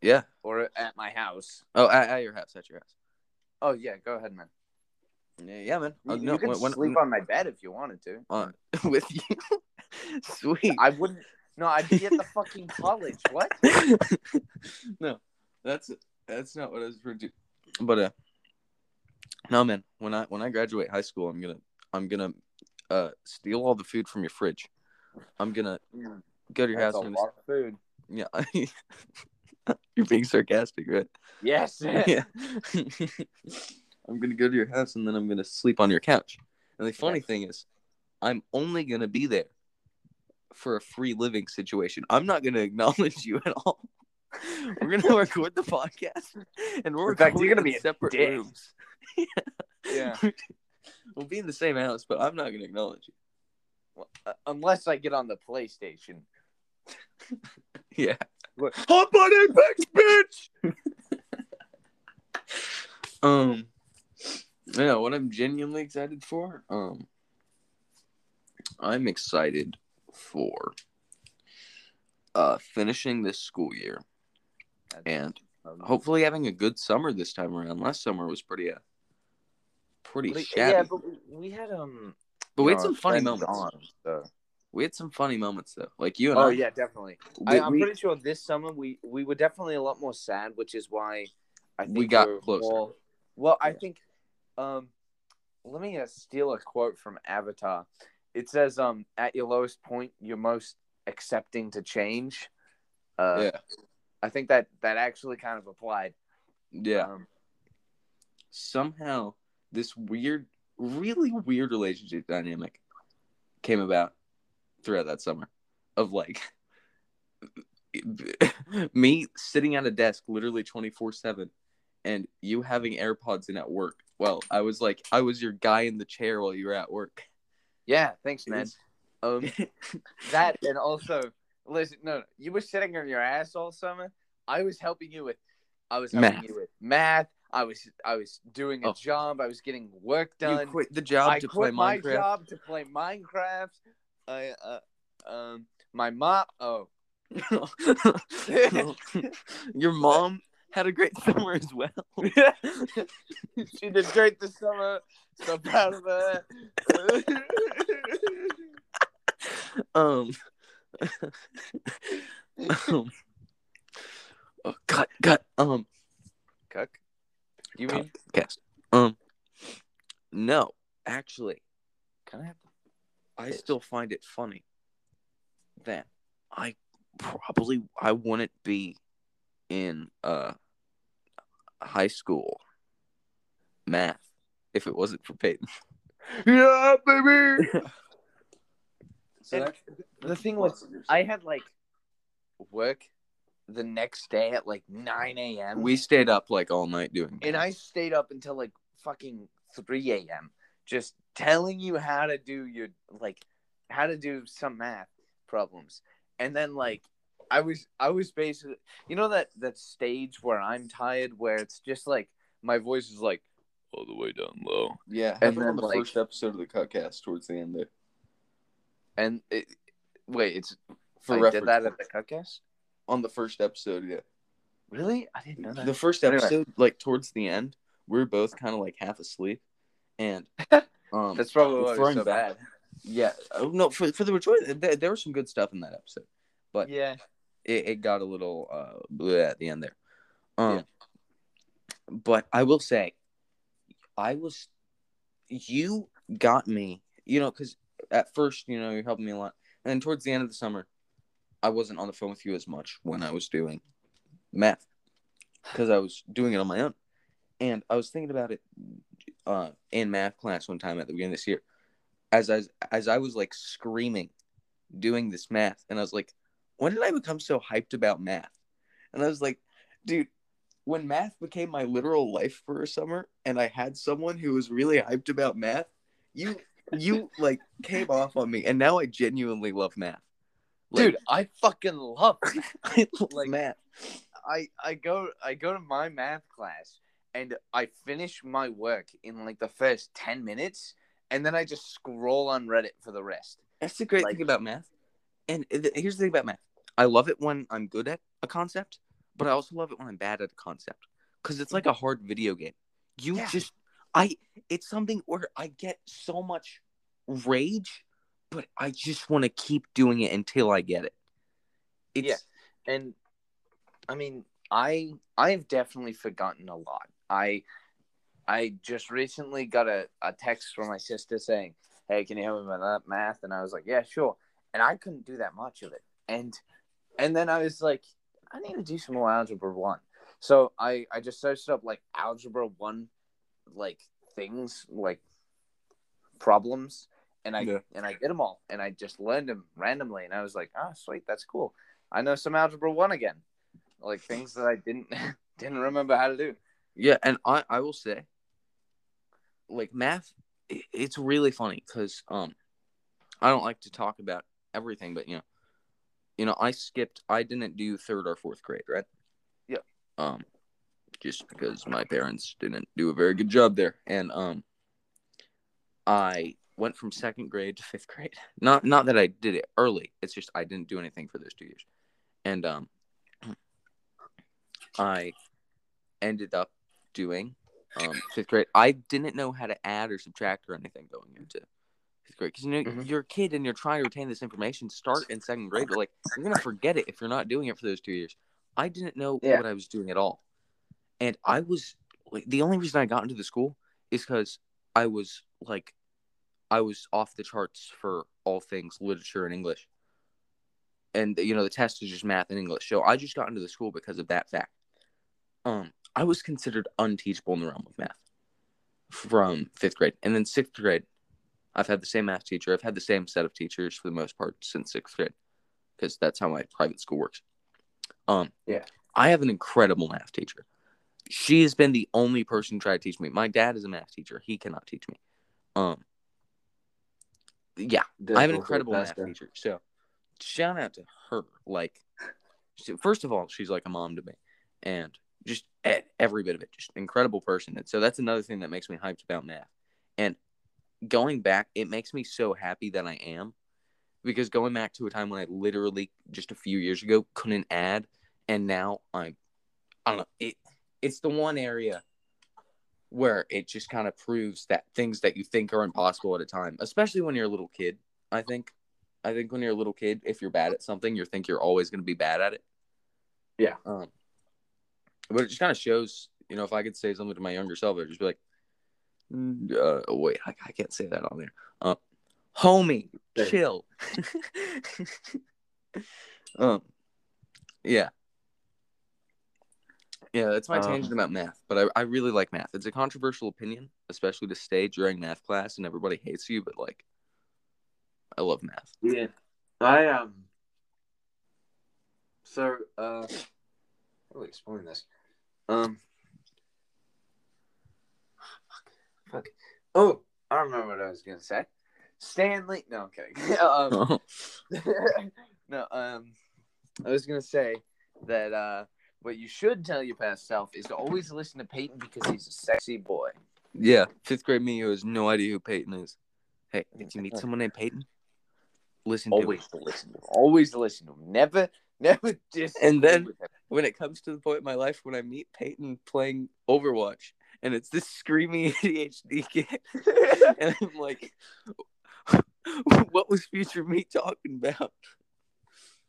Yeah. or at my house? Oh, at, at your house. At your house. Oh yeah, go ahead, man. Yeah, yeah man. You, Uh, no, can when- when- sleep on my bed if you wanted to. uh, with you. Sweet. I wouldn't. No, I'd be at the fucking college. What? no, that's that's not what I was to. But uh, no, man. When I when I graduate high school, I'm gonna I'm gonna uh steal all the food from your fridge. I'm gonna go to your That's house a and lot of food. yeah. You're being sarcastic, right? Yes. yeah. I'm gonna go to your house and then I'm gonna sleep on your couch. And the funny Yes. thing is, I'm only gonna be there for a free living situation. I'm not gonna acknowledge you at all. We're gonna record the podcast, and we're In fact, you're gonna be a separate dick. rooms. Yeah. we'll be in the same house, but I'm not gonna acknowledge you. Well, uh, unless I get on the PlayStation. Yeah. What? Hop on Apex, bitch. um. Yeah, what I'm genuinely excited for. Um. I'm excited for uh finishing this school year and hopefully having a good summer this time around. Last summer was pretty uh pretty but- shabby. yeah, but we- had um. but we had know, some funny moments. on, so- We had some funny moments though. Like you and Oh I. yeah, definitely. we, I, I'm we- pretty sure this summer we we were definitely a lot more sad, which is why I think We got we're closer. more- well, I think um, let me uh, steal a quote from Avatar. It says, "Um, at your lowest point, you're most accepting to change." Uh, yeah. I think that that actually kind of applied. Yeah. Um, somehow this weird, really weird relationship dynamic came about throughout that summer of like me sitting at a desk literally 24 7 and you having AirPods in at work. Well, I was like, I was your guy in the chair while you were at work. yeah, thanks, man. Um, that and also listen, no, no, you were sitting on your ass all summer. I was helping you with, I was helping Math. you with math. I was I was doing a Oh. job. I was getting work done. you quit the job I to play quit my Minecraft. job to play Minecraft. I uh, um my mom. Oh, Your mom had a great summer as well. she did great this summer. So proud of her. um, um oh, cut cut um Cuck. You mean? cast um no actually Can I have? i still find it funny that i probably i wouldn't be in uh high school math if it wasn't for peyton Yeah, baby. so the thing was, I had like work the next day at like 9 a.m. we stayed up like all night doing and. I stayed up until like fucking 3 a.m. just telling you how to do your like how to do some math problems. And then like I was I was basically you know that that stage where I'm tired where it's just like my voice is like all the way down low. yeah and then, on the like- first episode of the cuckcast towards the end there And it, wait, it's for I reference did that at the cuckcast? on the first episode yeah Really? I didn't know that. the first Anyway. episode, like towards the end, we are both kind of like half asleep, and um, That's probably why throwing so bad. yeah, oh, no, for for the majority, there, there was some good stuff in that episode, but Yeah. it, it got a little uh bleh at the end there. Um, Yeah. but I will say, I was, you got me, you know, because at first, you know, you're helping me a lot, and then towards the end of the summer, I wasn't on the phone with you as much when I was doing math because I was doing it on my own, and I was thinking about it uh, in math class one time at the beginning of this year, as I as I was like screaming, doing this math, and I was like, when did I become so hyped about math? And I was like, dude, when math became my literal life for a summer, and I had someone who was really hyped about math, you you like came off on me, and now I genuinely love math. Like, Dude, I fucking love it. I love like- math. I I go I go to my math class and I finish my work in like the first 10 minutes and then I just scroll on Reddit for the rest. That's the great Like- thing about math. And here's the thing about math. I love it when I'm good at a concept, but I also love it when I'm bad at a concept because it's like a hard video game. You Yeah. just, I, it's something where I get so much rage, but I just want to keep doing it until I get it. It's, Yeah. And I mean, I I've definitely forgotten a lot. I I just recently got a, a text from my sister saying, Hey, can you help me with that math? And I was like, Yeah, sure. And I couldn't do that much of it. and and then I was like, I need to do some more algebra one. So I I just searched up like algebra one, like things like problems, and I Yeah. and I did them all, and I just learned them randomly, and I was like, ah, sweet, that's cool. I know some algebra one again, like things that I didn't didn't remember how to do. Yeah, and I I will say, like math, it's really funny because um, I don't like to talk about everything, but you know, you know, I skipped. I didn't do third or fourth grade, right? Yeah. Um, just because my parents didn't do a very good job there, and um, I went from second grade to fifth grade. Not not that I did it early. It's just I didn't do anything for those two years, and um, I ended up doing um, fifth grade. I didn't know how to add or subtract or anything going into fifth grade because you know Mhm. you're a kid and you're trying to retain this information. Start in second grade, but like you're gonna forget it if you're not doing it for those two years. I didn't know Yeah. what I was doing at all, and I was like the only reason I got into the school is because I was like I was off the charts for all things literature and English. And you know the test is just math and English, so I just got into the school because of that fact. Um, I was considered unteachable in the realm of math from fifth grade, and then sixth grade, I've had the same math teacher. I've had the same set of teachers for the most part since sixth grade, because that's how my private school works. Um, Yeah. I have an incredible math teacher. She has been the only person to try to teach me. My dad is a math teacher. He cannot teach me. Um, yeah, I have an incredible math teacher. So shout out to her. Like, first of all, she's like a mom to me, and just every bit of it, just incredible person. And so that's another thing that makes me hyped about math. And going back, it makes me so happy that I am, because going back to a time when I literally just a few years ago couldn't add, and now I'm, I don't know. It it's the one area where it just kind of proves that things that you think are impossible at a time, especially when you're a little kid. I think, I think when you're a little kid, if you're bad at something, you think you're always going to be bad at it. Yeah. Um, but it just kind of shows, you know, if I could say something to my younger self, I'd just be like, "Mm, uh, wait, I, I can't say that on there. Uh, homie, chill. um, yeah. Yeah, it's my Um, tangent about math, but I, I really like math. It's a controversial opinion, especially to stay during math class and everybody hates you, but like, I love math. Yeah, I um. So uh, how do I explain this? Um. Fuck. Oh, I remember what I was gonna say. Stanley. No, I'm kidding. um, no, um, I was gonna say that uh, what you should tell your past self is to always listen to Peyton because he's a sexy boy. yeah, fifth grade me who has no idea who Peyton is. Hey, if you meet someone named Peyton, listen Always to listen to him. Always listen to him. Never, never just. And then- When it comes to the point in my life when I meet Peyton playing Overwatch, and it's this screaming ADHD kid, and I'm like, what was future me talking about?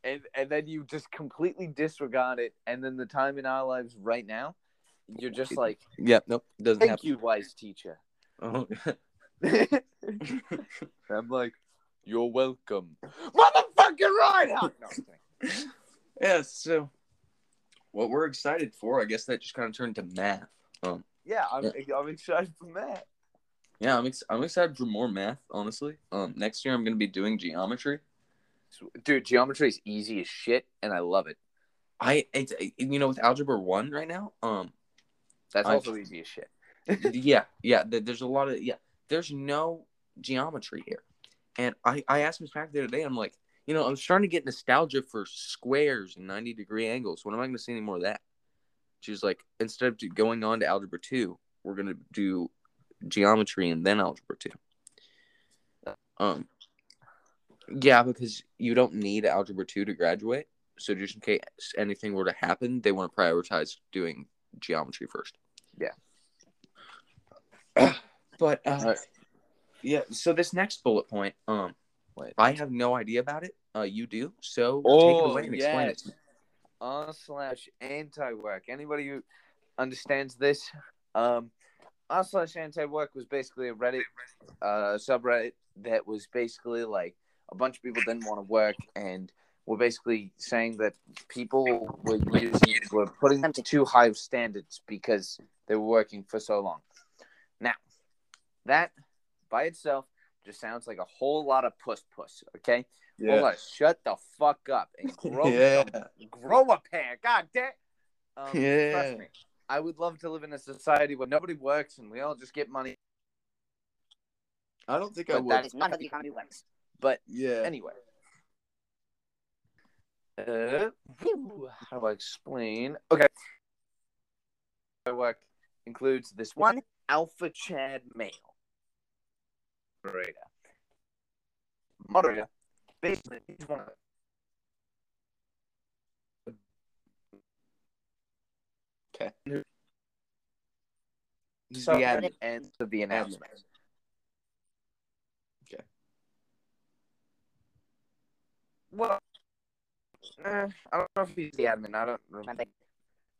And and then you just completely disregard it, and then the time in our lives right now, you're just like, Yeah, nope, doesn't "Thank happen. you, wise teacher." Oh, I'm like, "You're welcome, motherfucking right." No, I'm kidding. yeah, so what we're excited for, I guess that just kind of turned to math. Um, yeah, I'm I'm excited for math. yeah, I'm ex- I'm excited for more math. Honestly, um, next year I'm gonna be doing geometry. Dude, geometry is easy as shit, and I love it. I it's you know with algebra one right now. Um, That's also easy as shit. yeah, yeah. th- There's a lot of yeah. There's no geometry here, and I I asked Miss Pack the other day. I'm like, you know, I'm starting to get nostalgia for squares and 90 degree angles. When am I going to see any more of that? She was like, instead of going on to algebra two, we're going to do geometry and then algebra two. Um, yeah, because you don't need algebra two to graduate. So just in case anything were to happen, they want to prioritize doing geometry first. Yeah. but uh, Alright. yeah. So this next bullet point, um, Wait. I have no idea about it. Uh, you do. So take it Oh, away and explain it. yes. r slash anti work. Anybody who understands this, um, r slash anti work was basically a Reddit uh, subreddit that was basically like a bunch of people didn't want to work and were basically saying that people were using were putting them to too high of standards because they were working for so long. Now, that by itself just sounds like a whole lot of puss puss. Okay, hold on, shut the fuck up and grow Yeah. some- grow a pair. God damn. Um, Yeah. Trust me, I would love to live in a society where nobody works and we all just get money. I don't think I would. that It's not how the economy works. But yeah. anyway. Uh, how do I explain? Okay. My work includes this one alpha Chad male. Moderator. Moderator. Basically, he's one of Okay. the the admin. admin of the announcement. Well, uh, I don't know if he's the admin. I don't remember.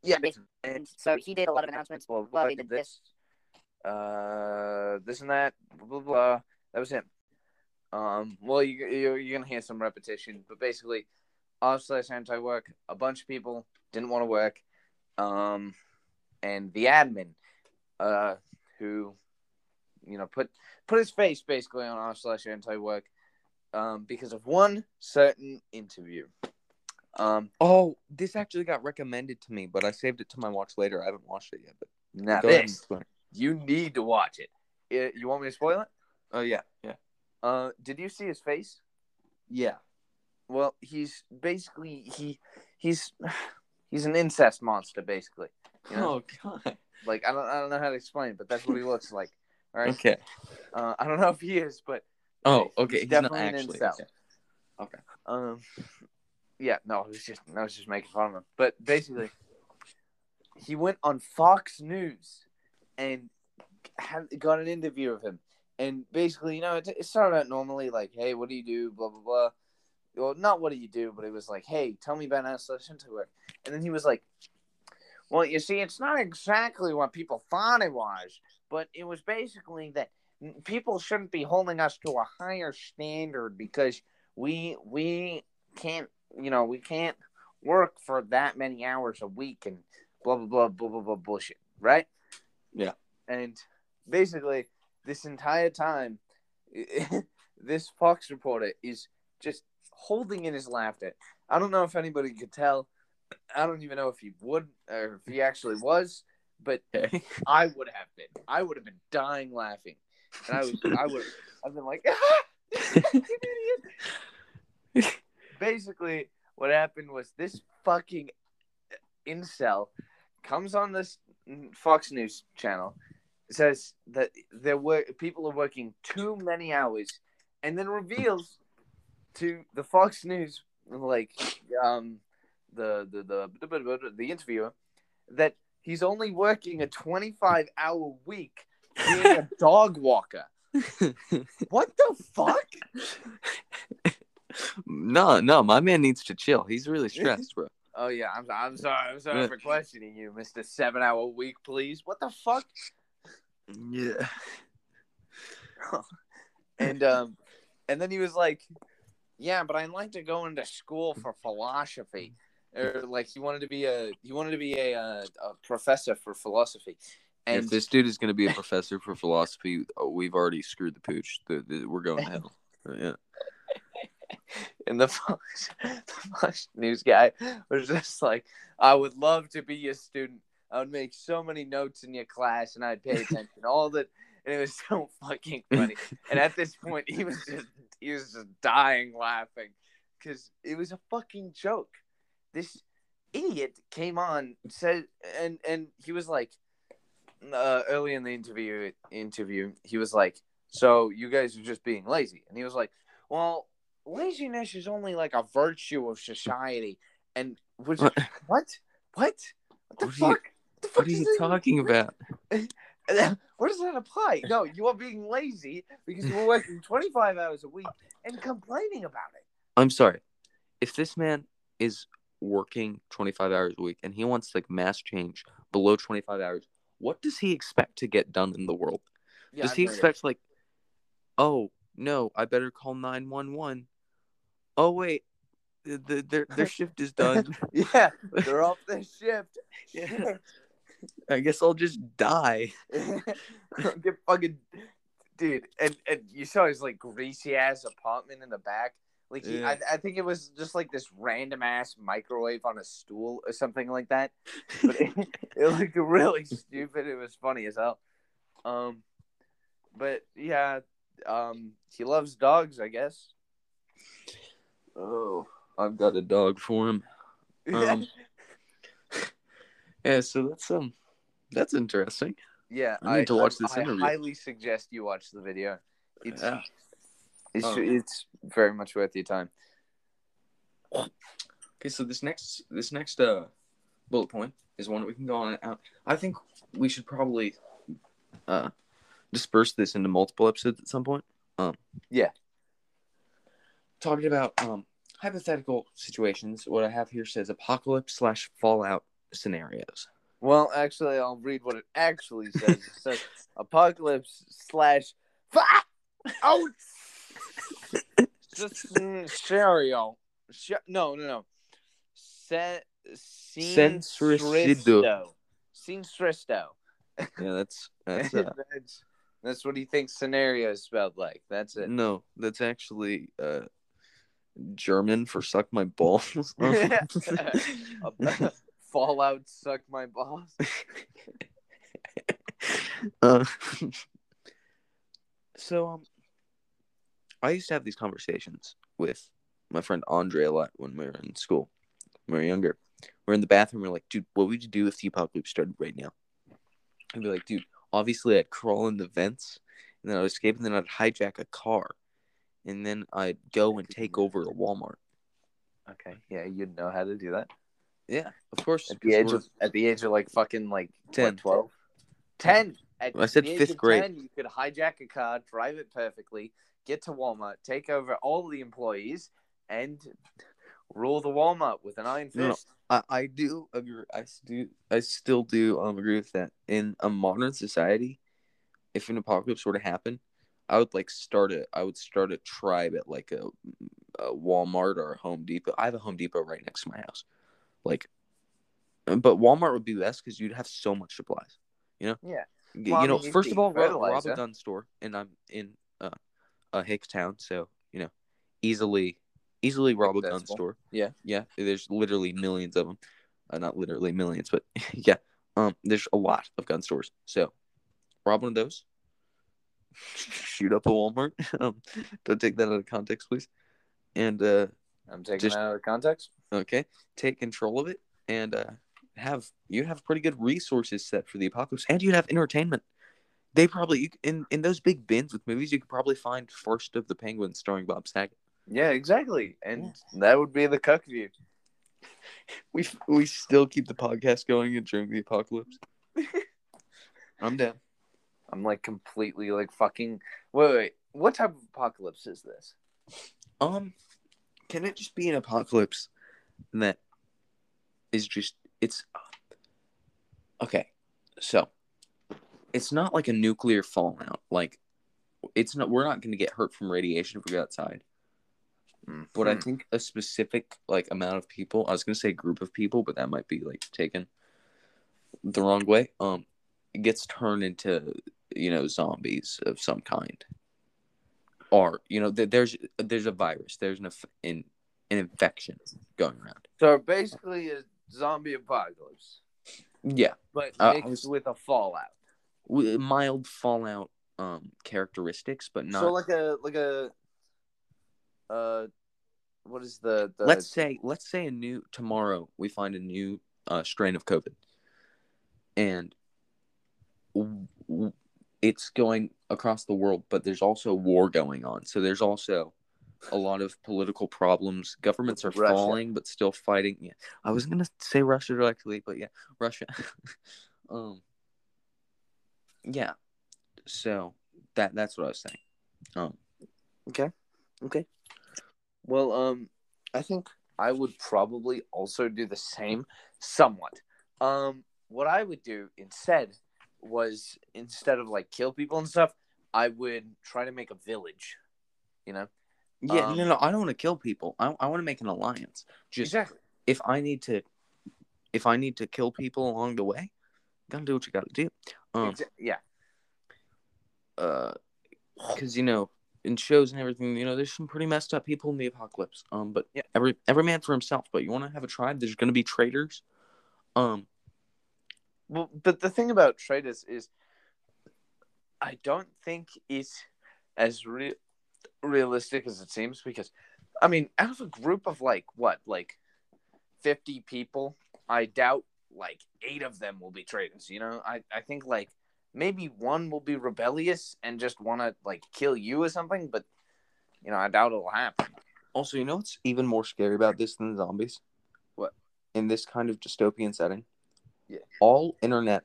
Yeah, basically. and So he did a lot of announcements. well, Well, he did this, uh, this and that, blah blah blah. That was him. Um, well, you you're, you're gonna hear some repetition, but basically, off slash anti work. A bunch of people didn't want to work, um, and the admin, uh, who, you know, put put his face basically on off slash anti work, um, because of one certain interview. Um, Oh, this actually got recommended to me, but I saved it to my watch later. I haven't watched it yet. But now go ahead and this you need to watch it. Uh, You want me to spoil it? Oh yeah, yeah, Uh, did you see his face? yeah. Well, he's basically he he's he's an incest monster, basically. You know? Oh god. Like I don't I don't know how to explain, it, but that's what he looks like. All right. Okay. Uh, I don't know if he is, but Oh, okay. He's, definitely not an actually. incel. Okay. um, yeah, no, it was just I was just making fun of him. But basically, he went on Fox News and had got an interview of him. And basically, you know, it, it started out normally like, "Hey, what do you do?" Blah blah blah. Well, not what do you do, but it was like, "Hey, tell me about to work." And then he was like, "Well, you see, it's not exactly what people thought it was, but it was basically that people shouldn't be holding us to a higher standard because we we can't, you know, we can't work for that many hours a week and blah blah blah blah blah blah bullshit, right?" Yeah. And basically, this entire time, this Fox reporter is just holding in his laughter. I don't know if anybody could tell. I don't even know if he would or if he actually was, but I would have been. I would have been dying laughing, and I was. I would. I've been like, you idiot. Basically, what happened was this fucking incel comes on this Fox News channel, says that there were people are working too many hours, and then reveals to the Fox News like um the the the the, the interviewer that he's only working a 25 hour week being a dog walker. What the fuck? no, no, my man needs to chill. He's really stressed, bro. Oh yeah, I'm I'm sorry. I'm sorry for questioning you, Mister Seven Hour Week, please. What the fuck? Yeah. And um, and then he was like, "Yeah, but I'd like to go into school for philosophy." Or like he wanted to be a he wanted to be a uh, a professor for philosophy, and if this dude is going to be a professor for philosophy, oh, we've already screwed the pooch. We're going to hell. Yeah. and the Fox, the Fox News guy was just like, "I would love to be a student. I would make so many notes in your class, and I'd pay attention. All that." And it was so fucking funny. and at this point, he was just he was just dying laughing because it was a fucking joke. This idiot came on said, and and he was like, uh, early in the interview interview, he was like, "So you guys are just being lazy," and he was like, "Well." laziness is only like a virtue of society. And which What? what? What? What the What are you- fuck? What the fuck What are you talking even- about? Where does that apply? No, you are being lazy because you were working 25 hours a week and complaining about it. I'm sorry. If this man is working 25 hours a week and he wants like mass change below 25 hours, what does he expect to get done in the world? Yeah, does I've he heard it. expect like, oh no, I better call 911. Oh wait, the, the, their their shift is done. yeah, they're off their shift. Yeah. I guess I'll just die. Get fucking dude, and and you saw his like greasy ass apartment in the back. Like he, Yeah. I, I think it was just like this random ass microwave on a stool or something like that. But it, it looked really stupid. It was funny as hell. Um, but yeah, um, he loves dogs, I guess. Oh, I've got a dog for him. Um, yeah, so that's um, that's interesting. yeah, I need to watch this I highly suggest you watch the video. It's Yeah. It's, Oh. it's very much worth your time. Okay, so this next this next uh bullet point is one that we can go on out. I think we should probably uh disperse this into multiple episodes at some point. Um Yeah. Talking about um hypothetical situations. What I have here says apocalypse slash fallout scenarios. Well, actually, I'll read what it actually says. It says apocalypse slash fa- out stereo. Sh- no, no, no. Se- Sensorcido. Sinstristo. Yeah, that's that's uh, that's, that's what he thinks scenario is spelled like. That's it. no, that's actually uh German for suck my balls. Fallout suck my balls. uh, so um I used to have these conversations with my friend Andre a lot when we were in school. When we were younger. We're in the bathroom, we're like, dude, what would you do if the apocalypse started right now? I'd be like, dude, obviously I'd crawl in the vents and then I'd escape and then I'd hijack a car. And then I'd go and take over a Walmart. Okay, yeah, you'd know how to do that. Yeah, of course. At the age of at the age of like fucking like 10. 10, 12? 10. At I said fifth grade. 10, you could hijack a car, drive it perfectly, get to Walmart, take over all the employees, and rule the Walmart with an iron fist. No. I, I do agree. I do. I still do um, agree with that. In a modern society, if an apocalypse were to happen, I would like start a. I would start a tribe at like a, a Walmart or a Home Depot. I have a Home Depot right next to my house, like, but Walmart would be best because you'd have so much supplies. You know. Yeah. Well, you know, mean, you'd first of all, ro- rob a gun store, and I'm in uh, uh Hickstown, so you know, easily, easily rob a gun store. Yeah. Yeah, there's literally millions of them. Uh, not literally millions, but yeah. Um, there's a lot of gun stores. So, rob one of those. Shoot up a Walmart. um, don't take that out of context, please. And uh, I'm taking Just- that out of context. okay, take control of it, and uh, have you have pretty good resources set for the apocalypse, and you'd have entertainment. They probably you, in in those big bins with movies, you could probably find Farce of the Penguins starring Bob Saget. Yeah, exactly. And that would be the cuck view. We we still keep the podcast going during the apocalypse. I'm down. I'm like completely like fucking. Wait, wait. What type of apocalypse is this? Um, can it just be an apocalypse that is just it's okay? So it's not like a nuclear fallout. Like it's not. We're not going to get hurt from radiation if we go outside. But I Hmm. think a specific like amount of people. I was going to say group of people, but that might be like taken the wrong way. Um, it gets turned into you know zombies of some kind or you know th- there's there's a virus there's an, in, an infection going around So basically, a zombie apocalypse, yeah but Uh, mixed was- with a fallout. Mild fallout um characteristics but not So like a like a uh, what is the, the let's say let's say a new tomorrow we find a new uh, strain of covid. And w- w- it's going across the world but there's also war going on. So there's also a lot of political problems. Governments are Russia. falling but still fighting. Yeah. I was gonna say russia directly but yeah russia. Um yeah so that that's what i was saying um Okay. Okay. Well, um, I think I would probably also do the same somewhat. Um, what I would do instead was instead of like kill people and stuff, I would try to make a village. You know, Yeah, Um, no, no, I don't want to kill people. I, I want to make an alliance. Just exactly. if I need to, if I need to kill people along the way, gotta do what you gotta do. Um, Exa- yeah. uh, because you know, in shows and everything, you know, there's some pretty messed up people in the apocalypse. Um, but Yeah. every every man for himself. But you want to have a tribe? There's gonna be traitors. Um, Well, but the thing about traitors is, I don't think it's as real realistic as it seems because, I mean, out of a group of like what, like fifty people, I doubt like eight of them will be traitors. You know, I I think like maybe one will be rebellious and just want to like kill you or something, but you know, I doubt it'll happen. also, you know what's even more scary about this than zombies? What? In this kind of dystopian setting, Yeah. all internet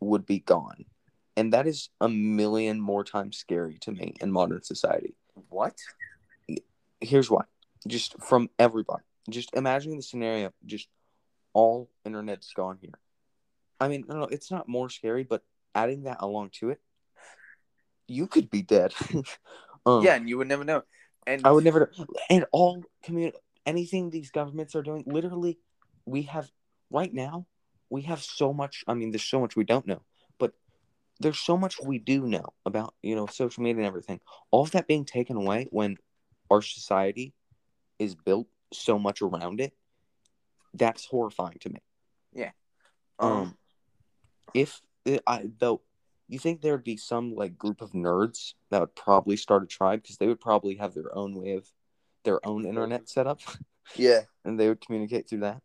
would be gone, and that is a million more times scary to me in modern society. What? here's why just from everybody just imagining the scenario just all internet's gone here. I mean no, no it's not more scary but adding that along to it you could be dead. Um, Yeah, and you would never know. And i would never and all community anything these governments are doing literally we have right now we have so much i mean there's so much we don't know but there's so much we do know about you know social media and everything. All of that being taken away when our society is built so much around it that's horrifying to me. Um, um if i though you think there'd be some like group of nerds that would probably start a tribe? Because they would probably have their own way of their own internet set up. Yeah. and they would communicate through that.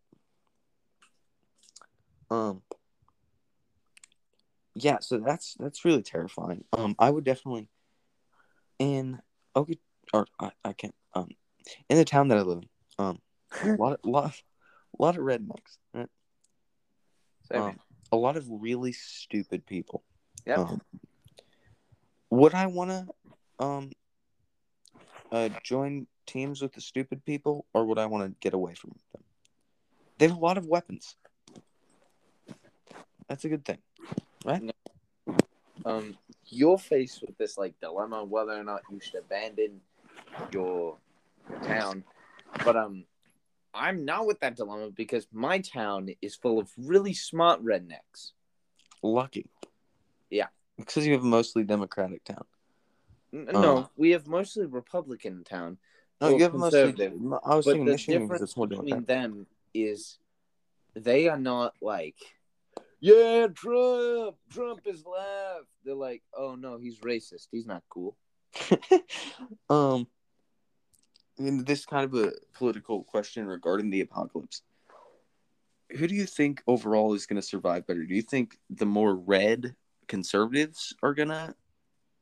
Um yeah so that's that's really terrifying. Um i would definitely in okay or i, I can't um in the town that i live in um a lot of lot, a lot of rednecks right Same um, a lot of really stupid people Yeah. um, would i want to um uh join teams with the stupid people or would i want to get away from them they have a lot of weapons that's a good thing right? um, you're faced with this like dilemma whether or not you should abandon your town. But um, I'm not with that dilemma because my town is full of really smart rednecks. lucky Yeah. because you have a mostly democratic town N- Uh. no, we have mostly Republican town, no you have mostly i was thinking the michigan because difference it's more between them is they are not like, yeah, Trump, Trump is left. They're like, oh no, he's racist. He's not cool. um in this kind of a political question regarding the apocalypse who do you think overall is going to survive better? Do you think the more red conservatives are going to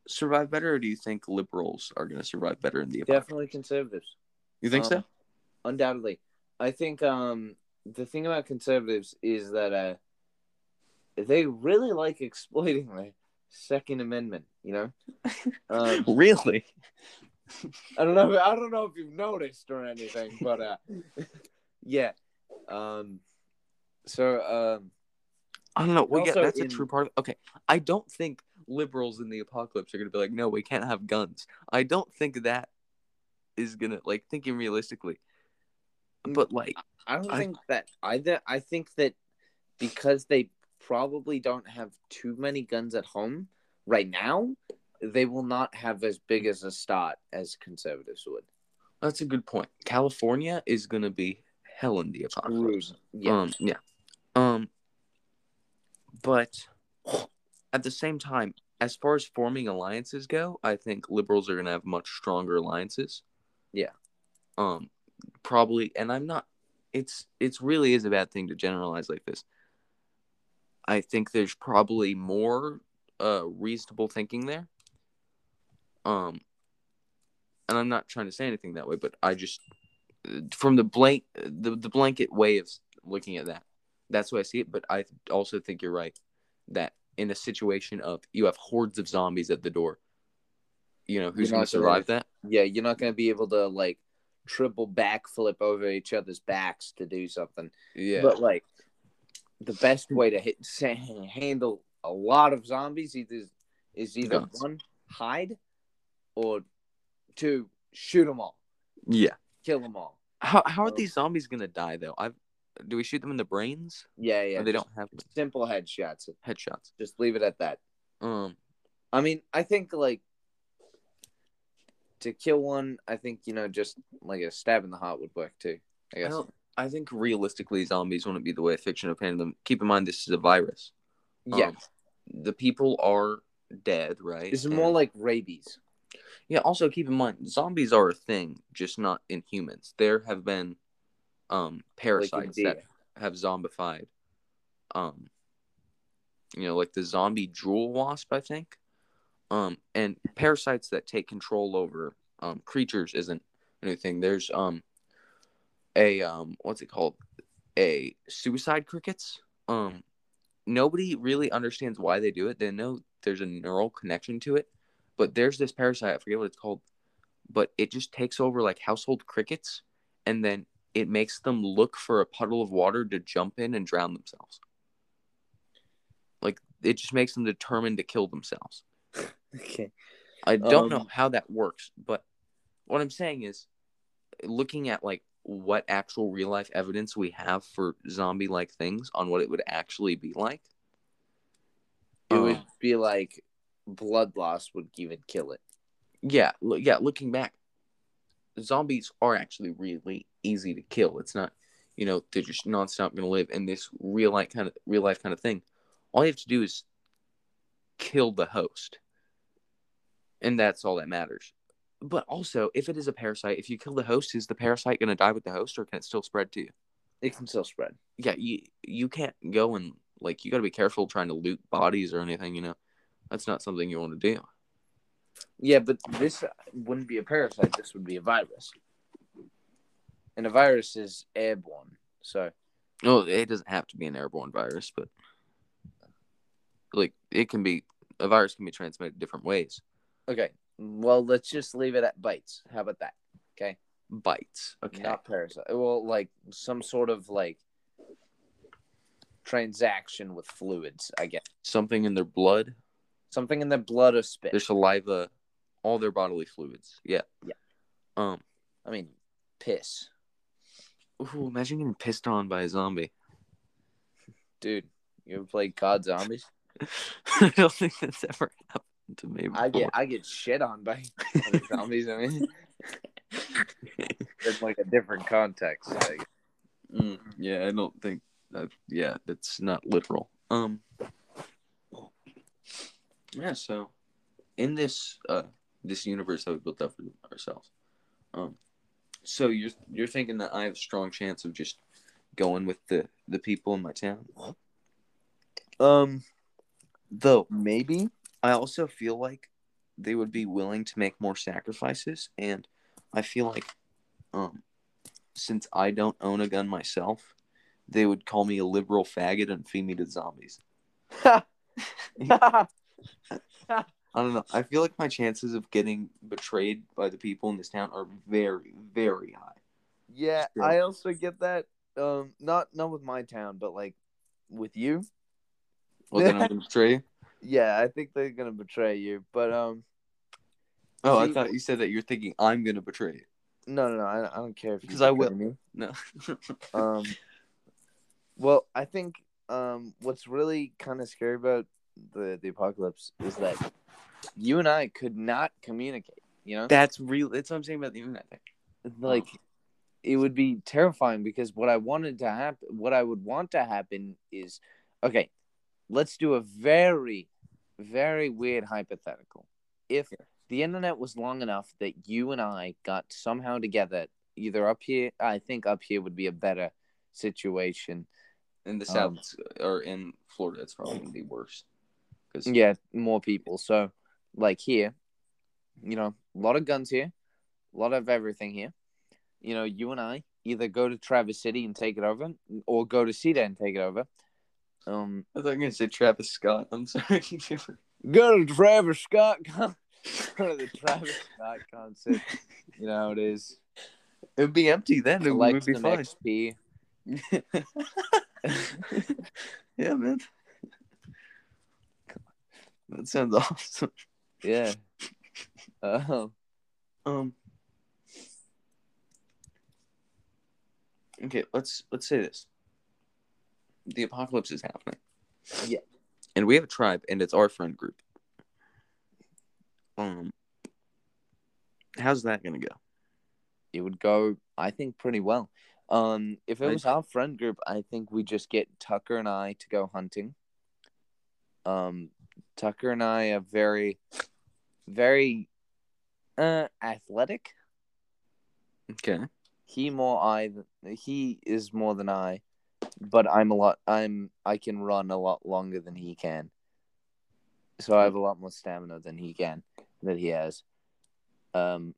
survive better or do you think liberals are going to survive better in the apocalypse? Definitely conservatives. you think so? Um, undoubtedly. I think um the thing about conservatives is that uh they really like exploiting the second amendment you know? Um, really i don't know i don't know if you've noticed or anything but uh yeah um so um i don't know we get Also that's a true part of okay i don't think liberals in the apocalypse are going to be like no we can't have guns i don't think that is going to like thinking realistically Mm. but like i don't I- think that either i think that because they probably don't have too many guns at home right now they will not have as big as a start as conservatives would That's a good point. California is gonna be hell in the apocalypse. Yeah. Um, yeah. Um, but at the same time, as far as forming alliances go, I think liberals are gonna have much stronger alliances. Yeah. Um, probably, and I'm not. It's it's really is a bad thing to generalize like this. I think there's probably more uh reasonable thinking there. Um, and I'm not trying to say anything that way, but I just from the blank the, the blanket way of looking at that that's the way i see it but i also think you're right that in a situation of you have hordes of zombies at the door you know who's going to gonna- survive that yeah, you're not going to be able to like triple backflip over each other's backs to do something. yeah But like the best way to hit handle a lot of zombies is is either Guns. one hide or two shoot them all, Yeah. kill them all. How how are these zombies gonna die though? I've do we shoot them in the brains? Yeah, yeah. or they don't have simple headshots. headshots. Just leave it at that. Um. I mean, I think like to kill one, I think you know just like a stab in the heart would work too. I I guess. don't. I think realistically, zombies wouldn't be the way fiction have painted them. Keep in mind, this is a virus. yeah, Um, the people are dead, right? it's more like rabies. Yeah. Also, keep in mind, zombies are a thing, just not in humans. There have been um parasites in that have zombified. Um, you know, like the zombie jewel wasp, I think. Um, and parasites that take control over um creatures isn't anything. There's um a um what's it called? A suicide crickets. Um, nobody really understands why they do it. They know there's a neural connection to it, but there's this parasite. I forget what it's called, but it just takes over like household crickets, and then it makes them look for a puddle of water to jump in and drown themselves. Like it just makes them determined to kill themselves. Okay. I don't know Um, how that works, but what I'm saying is looking at like what actual real life evidence we have for zombie like things on what it would actually be like. It Uh, would be like blood loss would even kill it. yeah, lo- yeah, looking back, zombies are actually really easy to kill. It's not, you know, they're just nonstop going to live in this real life kind of real life kind of thing. All you have to do is kill the host, and that's all that matters. But also, if it is a parasite, if you kill the host, is the parasite going to die with the host, or can it still spread to you? It can still spread. Yeah, you you can't go and like you got to be careful trying to loot bodies or anything. You know, that's not something you want to do. Yeah, but this wouldn't be a parasite. This would be a virus. And a virus is airborne. So, No, it doesn't have to be an airborne virus, but like it can be a virus can be transmitted different ways. okay. Well, let's just leave it at bites. How about that? Okay. Bites. Okay. Not parasite. Well, like some sort of like transaction with fluids, I guess. Something in their blood, Something in their blood or spit. their saliva, all their bodily fluids. Yeah. Yeah. Um. I mean, piss. Ooh, imagine getting pissed on by a zombie. Dude, you ever played COD Zombies? I don't think that's ever happened to me. I get. I get shit on by zombies. I mean, it's like a different context. Like, Mm, yeah, I don't think that. Yeah, that's not literal. Um. Yeah. So, in this uh this universe that we built up for ourselves, um, so you're you're thinking that I have a strong chance of just going with the the people in my town, um, though maybe. I also feel like they would be willing to make more sacrifices, and I feel like, um, since I don't own a gun myself, they would call me a liberal faggot and feed me to zombies. I don't know. I feel like my chances of getting betrayed by the people in this town are very, very high. yeah. I also get that. Um, not not with my town, but like with you. Well, then I'm gonna betray you. Yeah, I think they're gonna betray you. But um, Oh, I thought you said that you're thinking I'm gonna betray you. no, no, no. I, I don't care if Because I will. Me. No. Um, well, I think um, what's really kind of scary about the the apocalypse is that you and I could not communicate. You know, That's real. That's what I'm saying about the internet thing. like it would be terrifying because what I wanted to happen, what I would want to happen is, okay, let's do a very, very weird hypothetical. If the internet was long enough that you and I got somehow together, either up here, I think up here would be a better situation. In the Um, south or in Florida, it's probably gonna be worse. Because Yeah, more people. So, like here, you know, a lot of guns here, a lot of everything here. You know, you and I either go to Traverse City and take it over, or go to Cedar and take it over. Um, I thought you were gonna say Travis Scott. I'm sorry. go to Travis Scott. con- go to the Travis Scott concert. You know how it is. it would be empty then. It would be fine. XP. yeah, man. That sounds awesome. Yeah. Um, um. Okay, let's let's say this. The apocalypse is happening. Yeah. And we have a tribe, and it's our friend group. Um. How's that gonna go? It would go, I think, pretty well. Um, if it was our friend group, I think we just get Tucker and I to go hunting. Um, Tucker and I are very, very, uh, athletic. Okay. He more I he is more than I, but I'm a lot. I'm I can run a lot longer than he can. So I have a lot more stamina than he can that he has. Um,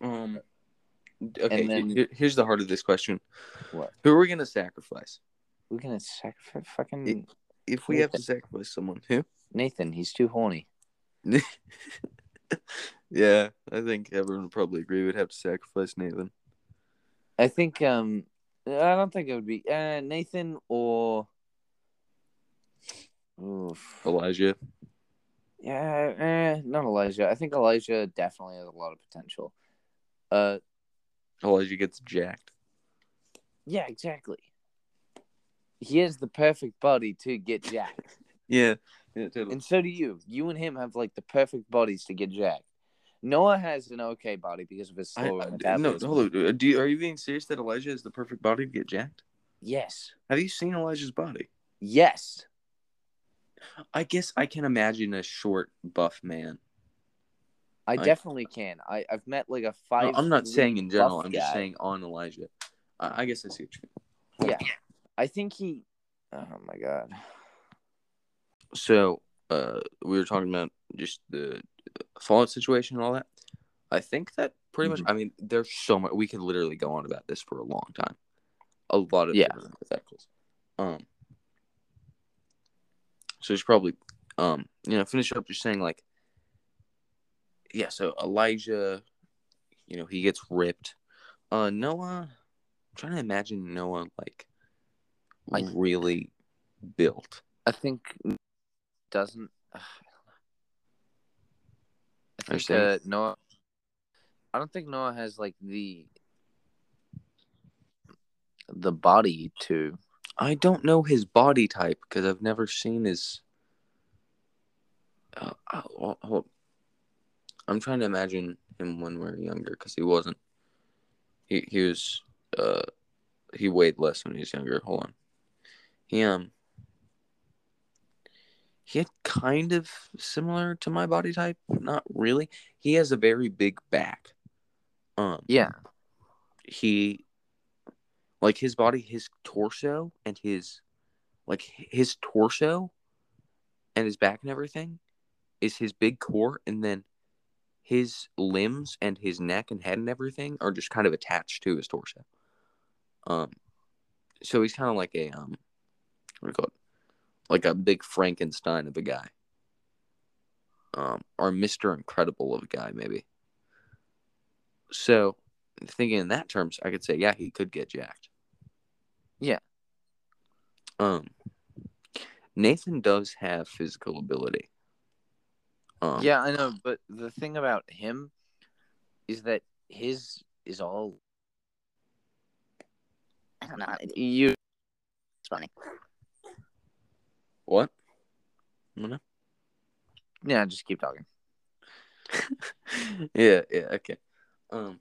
Um Okay, And then- here's the heart of this question. What? Who are we gonna sacrifice? we're gonna sacrifice fucking If we have to sacrifice someone, who? Nathan. He's too horny. yeah, I think everyone would probably agree we'd have to sacrifice Nathan. I think um I don't think it would be uh Nathan or Oof. Elijah. Yeah, eh, not Elijah. I think Elijah definitely has a lot of potential. Uh Elijah gets jacked. yeah, exactly. He has the perfect body to get jacked. Yeah. Yeah, totally. and so do you. You and him have like the perfect bodies to get jacked. Noah has an okay body because of his I, slower I- no, hold on. Uh, do you, are you being serious that Elijah is the perfect body to get jacked? Yes. Have you seen Elijah's body? Yes. I guess I can imagine a short, buff man. I I- definitely can. I, I've met like a No, five. I'm not saying in general. I'm just saying on Elijah. I, I guess I see what you mean. Yeah. I think he. Oh my god. So, uh, we were talking about just the Fallout situation and all that. I think that pretty much. I mean, there's so much. We could literally go on about this for a long time. A lot of Yeah. hypotheticals. Um. So it's probably, um, you know, finish up just saying like, yeah. So Elijah, you know, he gets ripped. Uh, Noah. I'm trying to imagine Noah like, Like- really built. I think doesn't. I Are you think uh, Noah. I don't think Noah has like the the body to. I don't know his body type because I've never seen his. Uh, uh, hold- hold- I'm trying to imagine him when we were younger because he wasn't. He he was uh he weighed less when he was younger. Hold on. He um. He had kind of similar to my body type, not really. He has a very big back. Um, Yeah. he like his body his torso and his like his torso and his back and everything is his big core and then his limbs and his neck and head and everything are just kind of attached to his torso um so he's kind of like a um what do you call it like a big frankenstein of a guy um or mr incredible of a guy maybe so thinking in that terms, I could say, yeah, he could get jacked. Yeah. Um, Nathan does have physical ability. Um, yeah, I know, but the thing about him is that his is all I don't know. You. It's funny. What? No. Yeah, just keep talking. yeah. Yeah. Okay. Um.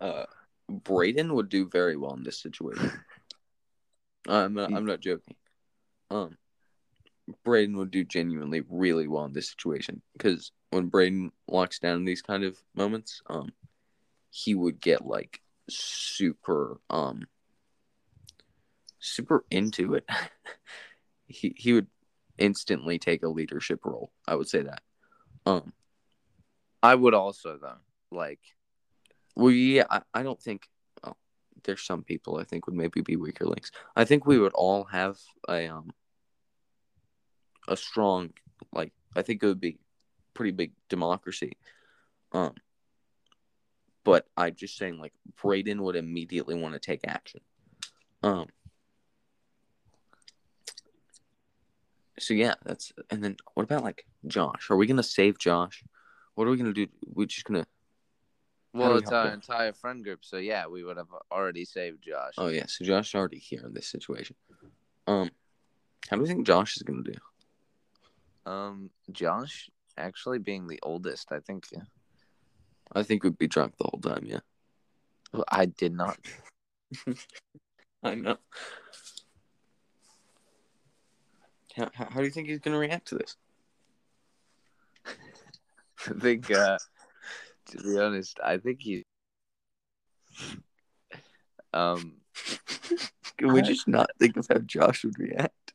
Uh, Braden would do very well in this situation. I'm not, I'm not joking. Um, Braden would do genuinely really well in this situation because when Braden locks down in these kind of moments, um, he would get like super um super into it. he he would instantly take a leadership role. I would say that. Um, I would also though, like well, yeah, I, I don't think. Well, there's some people I think would maybe be weaker links. I think we would all have a um a strong like. I think it would be pretty big democracy. Um, but I'm just saying, like Braden would immediately want to take action. Um. So yeah, that's and then what about like Josh? Are we gonna save Josh? What are we gonna do? We're just gonna Well, it's our Josh? entire friend group, so yeah, we would have already saved Josh. Oh yeah, so Josh already here in this situation. Um, how do you think Josh is gonna do? Um, Josh, actually being the oldest, I think I think we'd be drunk the whole time. Yeah, well, I did not. I know. How, how, do you think he's gonna react to this? I think, uh, to be honest, I think he. Um, Can we I- just not think of how Josh would react?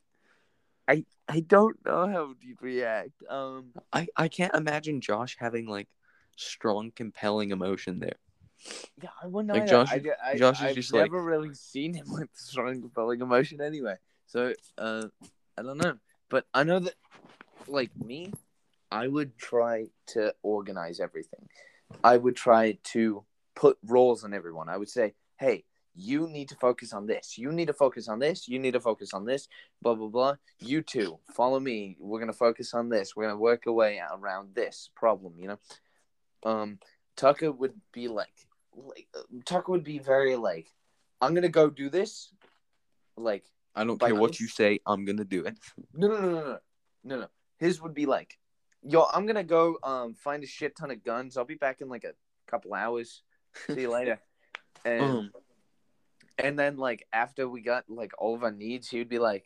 I I don't know how he'd react. Um, I, I can't imagine Josh having like strong, compelling emotion there. yeah, I wouldn't Like. Josh I, I, Josh is I've just like- never really seen him with strong, compelling emotion anyway. So, uh, I don't know, but I know that, like me, I would try to organize everything. I would try to put roles on everyone. I would say, hey, you need to focus on this. You need to focus on this. You need to focus on this. Blah blah blah. You two, follow me. We're gonna focus on this. We're gonna work our way around this problem. You know, um, Tucker would be like, like Tucker would be very like, I'm gonna go do this. Like, I don't care what you say, I'm gonna do it. no, no, no, no, no, no, no. His would be like, yo, I'm gonna go um find a shit ton of guns. I'll be back in like a couple hours. See you later. And Um, and then like after we got like all of our needs, he'd be like,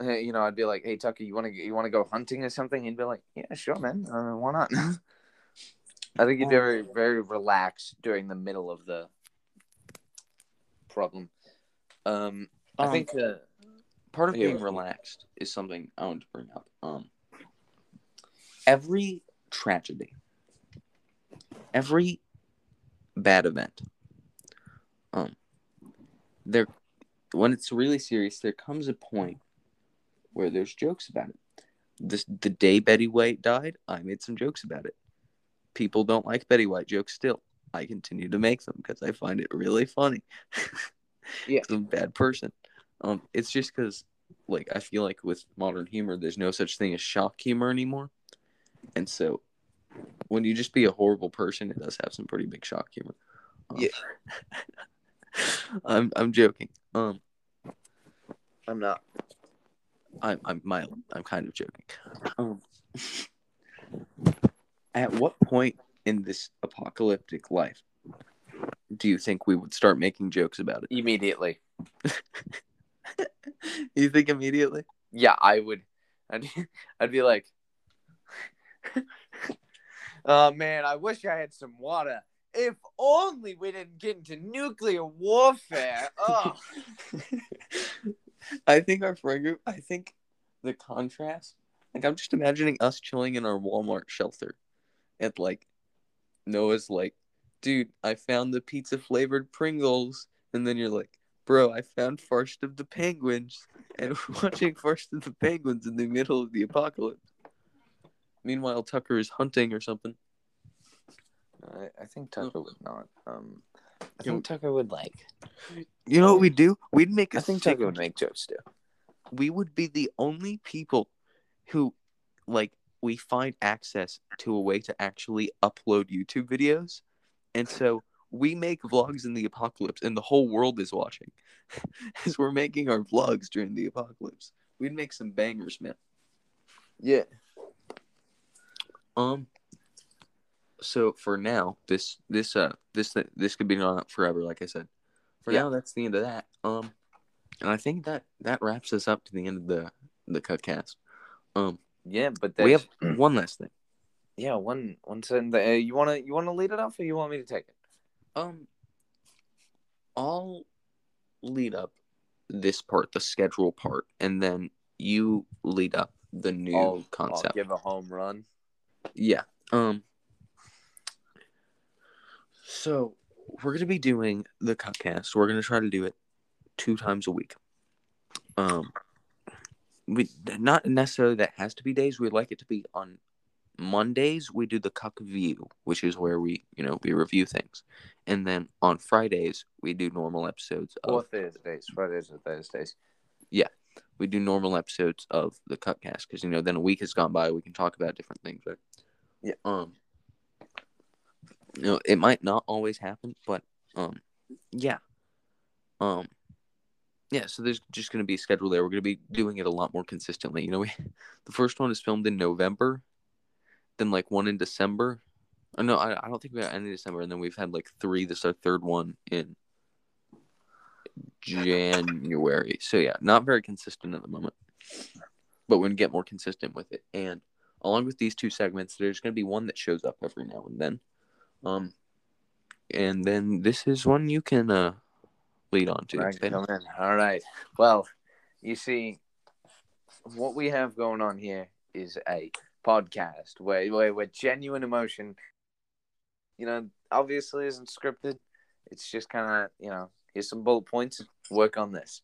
hey, you know, I'd be like, hey Tucker, you want to you want to go hunting or something? He'd be like, yeah, sure, man. Uh, why not? I think he'd be very very relaxed during the middle of the problem. Um, I Um, think. Uh, part of Yeah. being relaxed is something I want to bring up. Um, every tragedy, every bad event, um, there, when it's really serious, there comes a point where there's jokes about it. This the day Betty White died, I made some jokes about it. People don't like Betty White jokes still. I continue to make them because I find it really funny. Yeah. I'm a bad person. Um, it's just because, like, I feel like with modern humor, there's no such thing as shock humor anymore, and so when you just be a horrible person, it does have some pretty big shock humor. Um, Yeah. I'm I'm joking. Um, I'm not. I'm I'm mild. I'm kind of joking. Um, at what point in this apocalyptic life do you think we would start making jokes about it? Immediately. you think immediately? Yeah, I would. I'd, I'd be like, oh man, I wish I had some water. If only we didn't get into nuclear warfare. Oh, I think our friend group. I think the contrast. Like I'm just imagining us chilling in our Walmart shelter, at like Noah's like, dude, I found the pizza flavored Pringles, and then you're like, bro, I found Farce of the Penguins, and we're watching Farce of the Penguins in the middle of the apocalypse. Meanwhile, Tucker is hunting or something. I, I think Tucker would not. Um, I Yeah. think Tucker would like. You know what we'd do? We'd make a I think Tucker would make jokes too. we would be the only people who like we find access to a way to actually upload YouTube videos. And so we make vlogs in the apocalypse and the whole world is watching as we're making our vlogs during the apocalypse. We'd make some bangers, man. Yeah. Um so for now, this this uh this this could be on forever, like I said. For Yeah. now, that's the end of that. Um, and I think that that wraps us up to the end of the the cuckcast. Um, Yeah, but we have one last thing. yeah one one sentence. Uh, you wanna you wanna lead it off, or you want me to take it? Um, I'll lead up this part, the schedule part, and then you lead up the new I'll- concept. I'll give a home run. Yeah. Um. So we're gonna be doing the cuckcast. We're gonna try to do it two times a week. Um. We not necessarily that has to be days. We'd like it to be on Mondays. We do the cuck view, which is where we you know we review things, and then on Fridays we do normal episodes Or of Thursdays, Fridays and Thursdays. Yeah. We do normal episodes of the cuckcast because you know then a week has gone by we can talk about different things right Yeah. um you know, it might not always happen, but um, yeah, um, yeah. So there's just going to be a schedule there. We're going to be doing it a lot more consistently. You know, we the first one is filmed in November, then like one in December. Or no, I, I don't think we got any December, and then we've had like three. This is our third one in January. So yeah, not very consistent at the moment, but we're gonna get more consistent with it. And along with these two segments, there's gonna be one that shows up every now and then. Um, and then this is one you can uh lead on to. Right, Ben. come in. All right. Well, you see, what we have going on here is a podcast where, where, where genuine emotion, you know, obviously isn't scripted. It's just kind of, you know, here's some bullet points, work on this.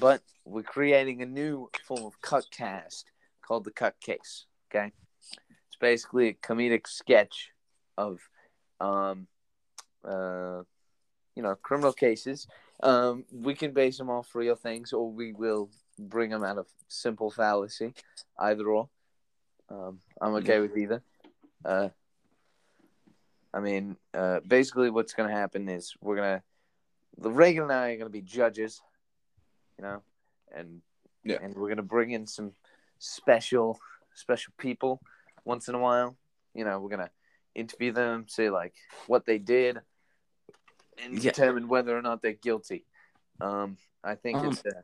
But we're creating a new form of cuckcast called the cut case. Okay. It's basically a comedic sketch of, um, uh, you know, criminal cases. Um, we can base them off real things, or we will bring them out of simple fallacy, either or. Um, I'm okay with either. Uh, I mean, uh, basically, what's going to happen is we're gonna, the Reagan and I are going to be judges, you know, and Yeah. and we're gonna bring in some special special people once in a while. You know, we're gonna interview them, say like what they did, and Yeah. determine whether or not they're guilty. Um, I think Um, it's uh,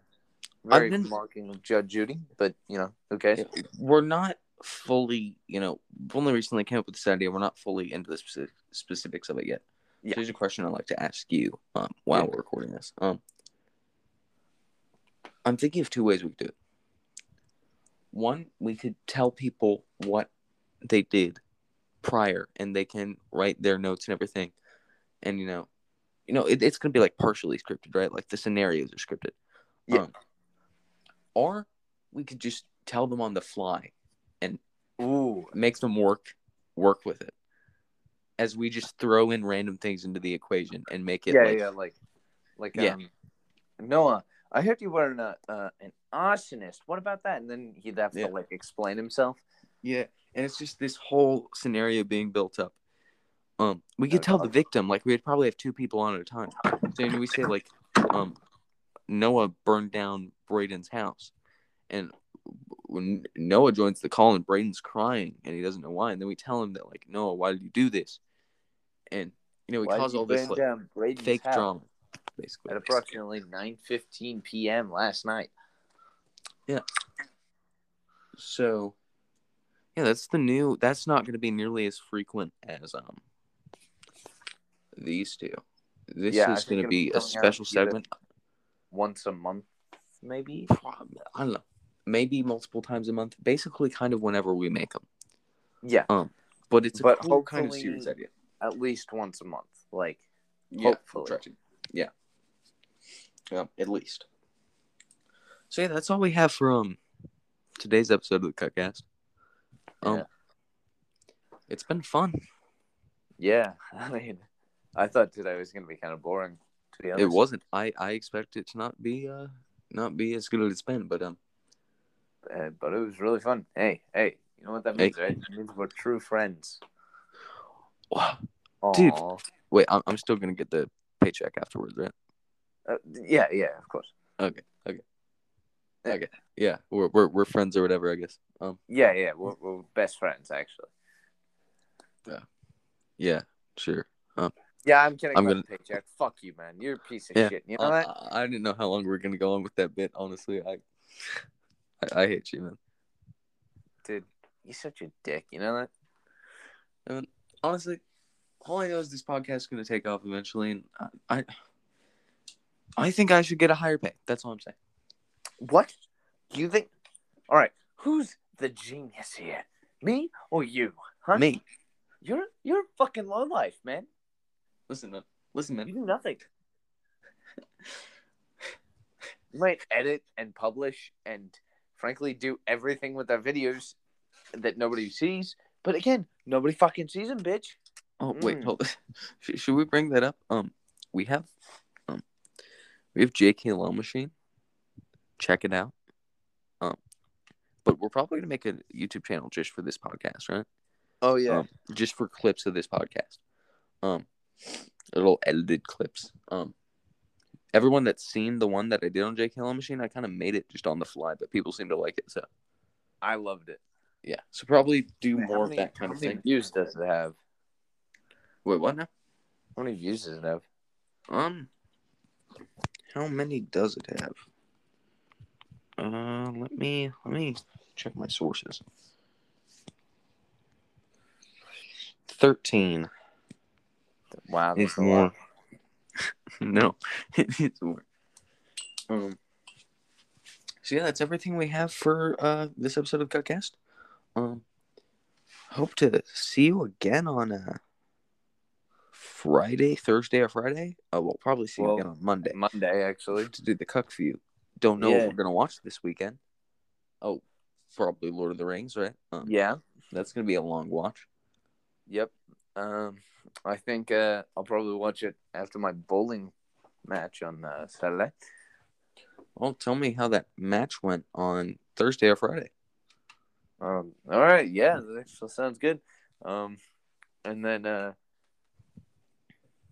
very been- marking of Judge Judy, but you know, okay. We're not fully, you know, only recently came up with this idea. We're not fully into the specific, specifics of it yet. Yeah. So here's a question I'd like to ask you um, while Yeah. we're recording this. Um, I'm thinking of two ways we could do it. One, we could tell people what they did prior, and they can write their notes and everything, and you know, you know, it, it's gonna be like partially scripted, right? Like the scenarios are scripted. Yeah. Um, or we could just tell them on the fly Ooh, make them work work with it as we just throw in random things into the equation and make it yeah, like yeah, like, like, Yeah. um, Noah. I heard you were an, uh, an arsonist. What about that? And then he'd have Yeah. to like explain himself. yeah and it's just this whole scenario being built up um we could Oh, tell the victim like we'd probably have two people on at a time so you know, we say like um noah burned down braden's house and when noah joins the call and braden's crying and he doesn't know why and then we tell him that like noah why did you do this and you know we Why cause all this like, fake house drama basically at approximately nine fifteen p.m. last night? Yeah. So, yeah, that's the new. That's not going to be nearly as frequent as um these two. This Yeah, is going to be be a special segment. Once a month, maybe. I don't know, maybe multiple times a month. Basically, kind of whenever we make them. Yeah, But it's a But cool kind of series idea. at least once a month. Like, Yeah, hopefully. Yeah. Yeah, at least. So yeah, that's all we have for um today's episode of the Cuckcast. Um, Yeah. it's been fun. yeah. I mean, I thought today was gonna be kind of boring. To be honest, It wasn't. I I expect it to not be uh not be as good as it's been, but um uh, but it was really fun. Hey, hey, you know what that Hey. means, right? It means we're true friends. wow. Dude. Wait, I'm I'm still gonna get the paycheck afterwards, right? Uh, yeah, yeah, of course. Okay, okay. Yeah, Okay. Yeah, we're we're we're friends or whatever, I guess. Um, Yeah, yeah, we're, we're best friends actually. yeah, Yeah. sure. Yeah, I'm kidding I'm about gonna- the paycheck. Fuck you, man. You're a piece of Yeah, shit. You know Uh, that? I, I didn't know how long we are gonna go on with that bit. Honestly, I I, I hate you, man. Dude, you're such a dick. You know that? Honestly, all I know is this podcast is gonna take off eventually, and I I, I think I should get a higher pay. That's all I'm saying. What? You think? All right. Who's the genius here? Me or you? Huh? Me, You're you're fucking low life, man. listen, man. Listen, You man. do nothing. you might edit and publish and frankly do everything with our videos that nobody sees. But again, nobody fucking sees them, bitch. Oh wait, Mm. hold. Should, should we bring that up? Um, we have, um, we have JK Law Machine. Check it out. Um, but we're probably gonna make a YouTube channel just for this podcast, right? Oh yeah. um, just for clips of this podcast. Um, little edited clips. Um, everyone that's seen the one that I did on Jake Hill Machine, I kind of made it just on the fly, but people seem to like it. So I loved it. yeah, so probably do Man, more how of that kind how of many thing. Views does it have? Wait, what now? How many views does it have? Um, how many does it have? Uh, let me let me check my sources. Thirteen. Wow, It's that's a lot. more. no, it's more. Um. So yeah, that's everything we have for uh this episode of Cuckcast. Um, hope to see you again on uh Friday, Thursday, or Friday. Uh, we'll probably see you again on Monday Monday actually. to do the Cuck View. Don't know Yeah. what we're gonna watch this weekend. Oh, probably Lord of the Rings, right? Um, Yeah. that's gonna be a long watch. Yep. Um, I think uh, I'll probably watch it after my bowling match on uh, Saturday. Well, tell me how that match went on Thursday or Friday. Um, all right, yeah, that actually sounds good. Um, and then uh,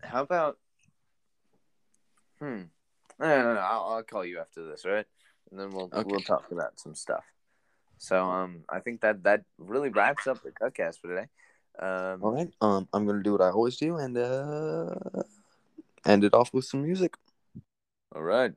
how about? Hmm. No, no, no. I'll, I'll call you after this, right? And then we'll Okay. we'll talk about some stuff. So um, I think that that really wraps up the cuckcast for today. Um, All right. Um, I'm gonna do what I always do and uh, end it off with some music. all right.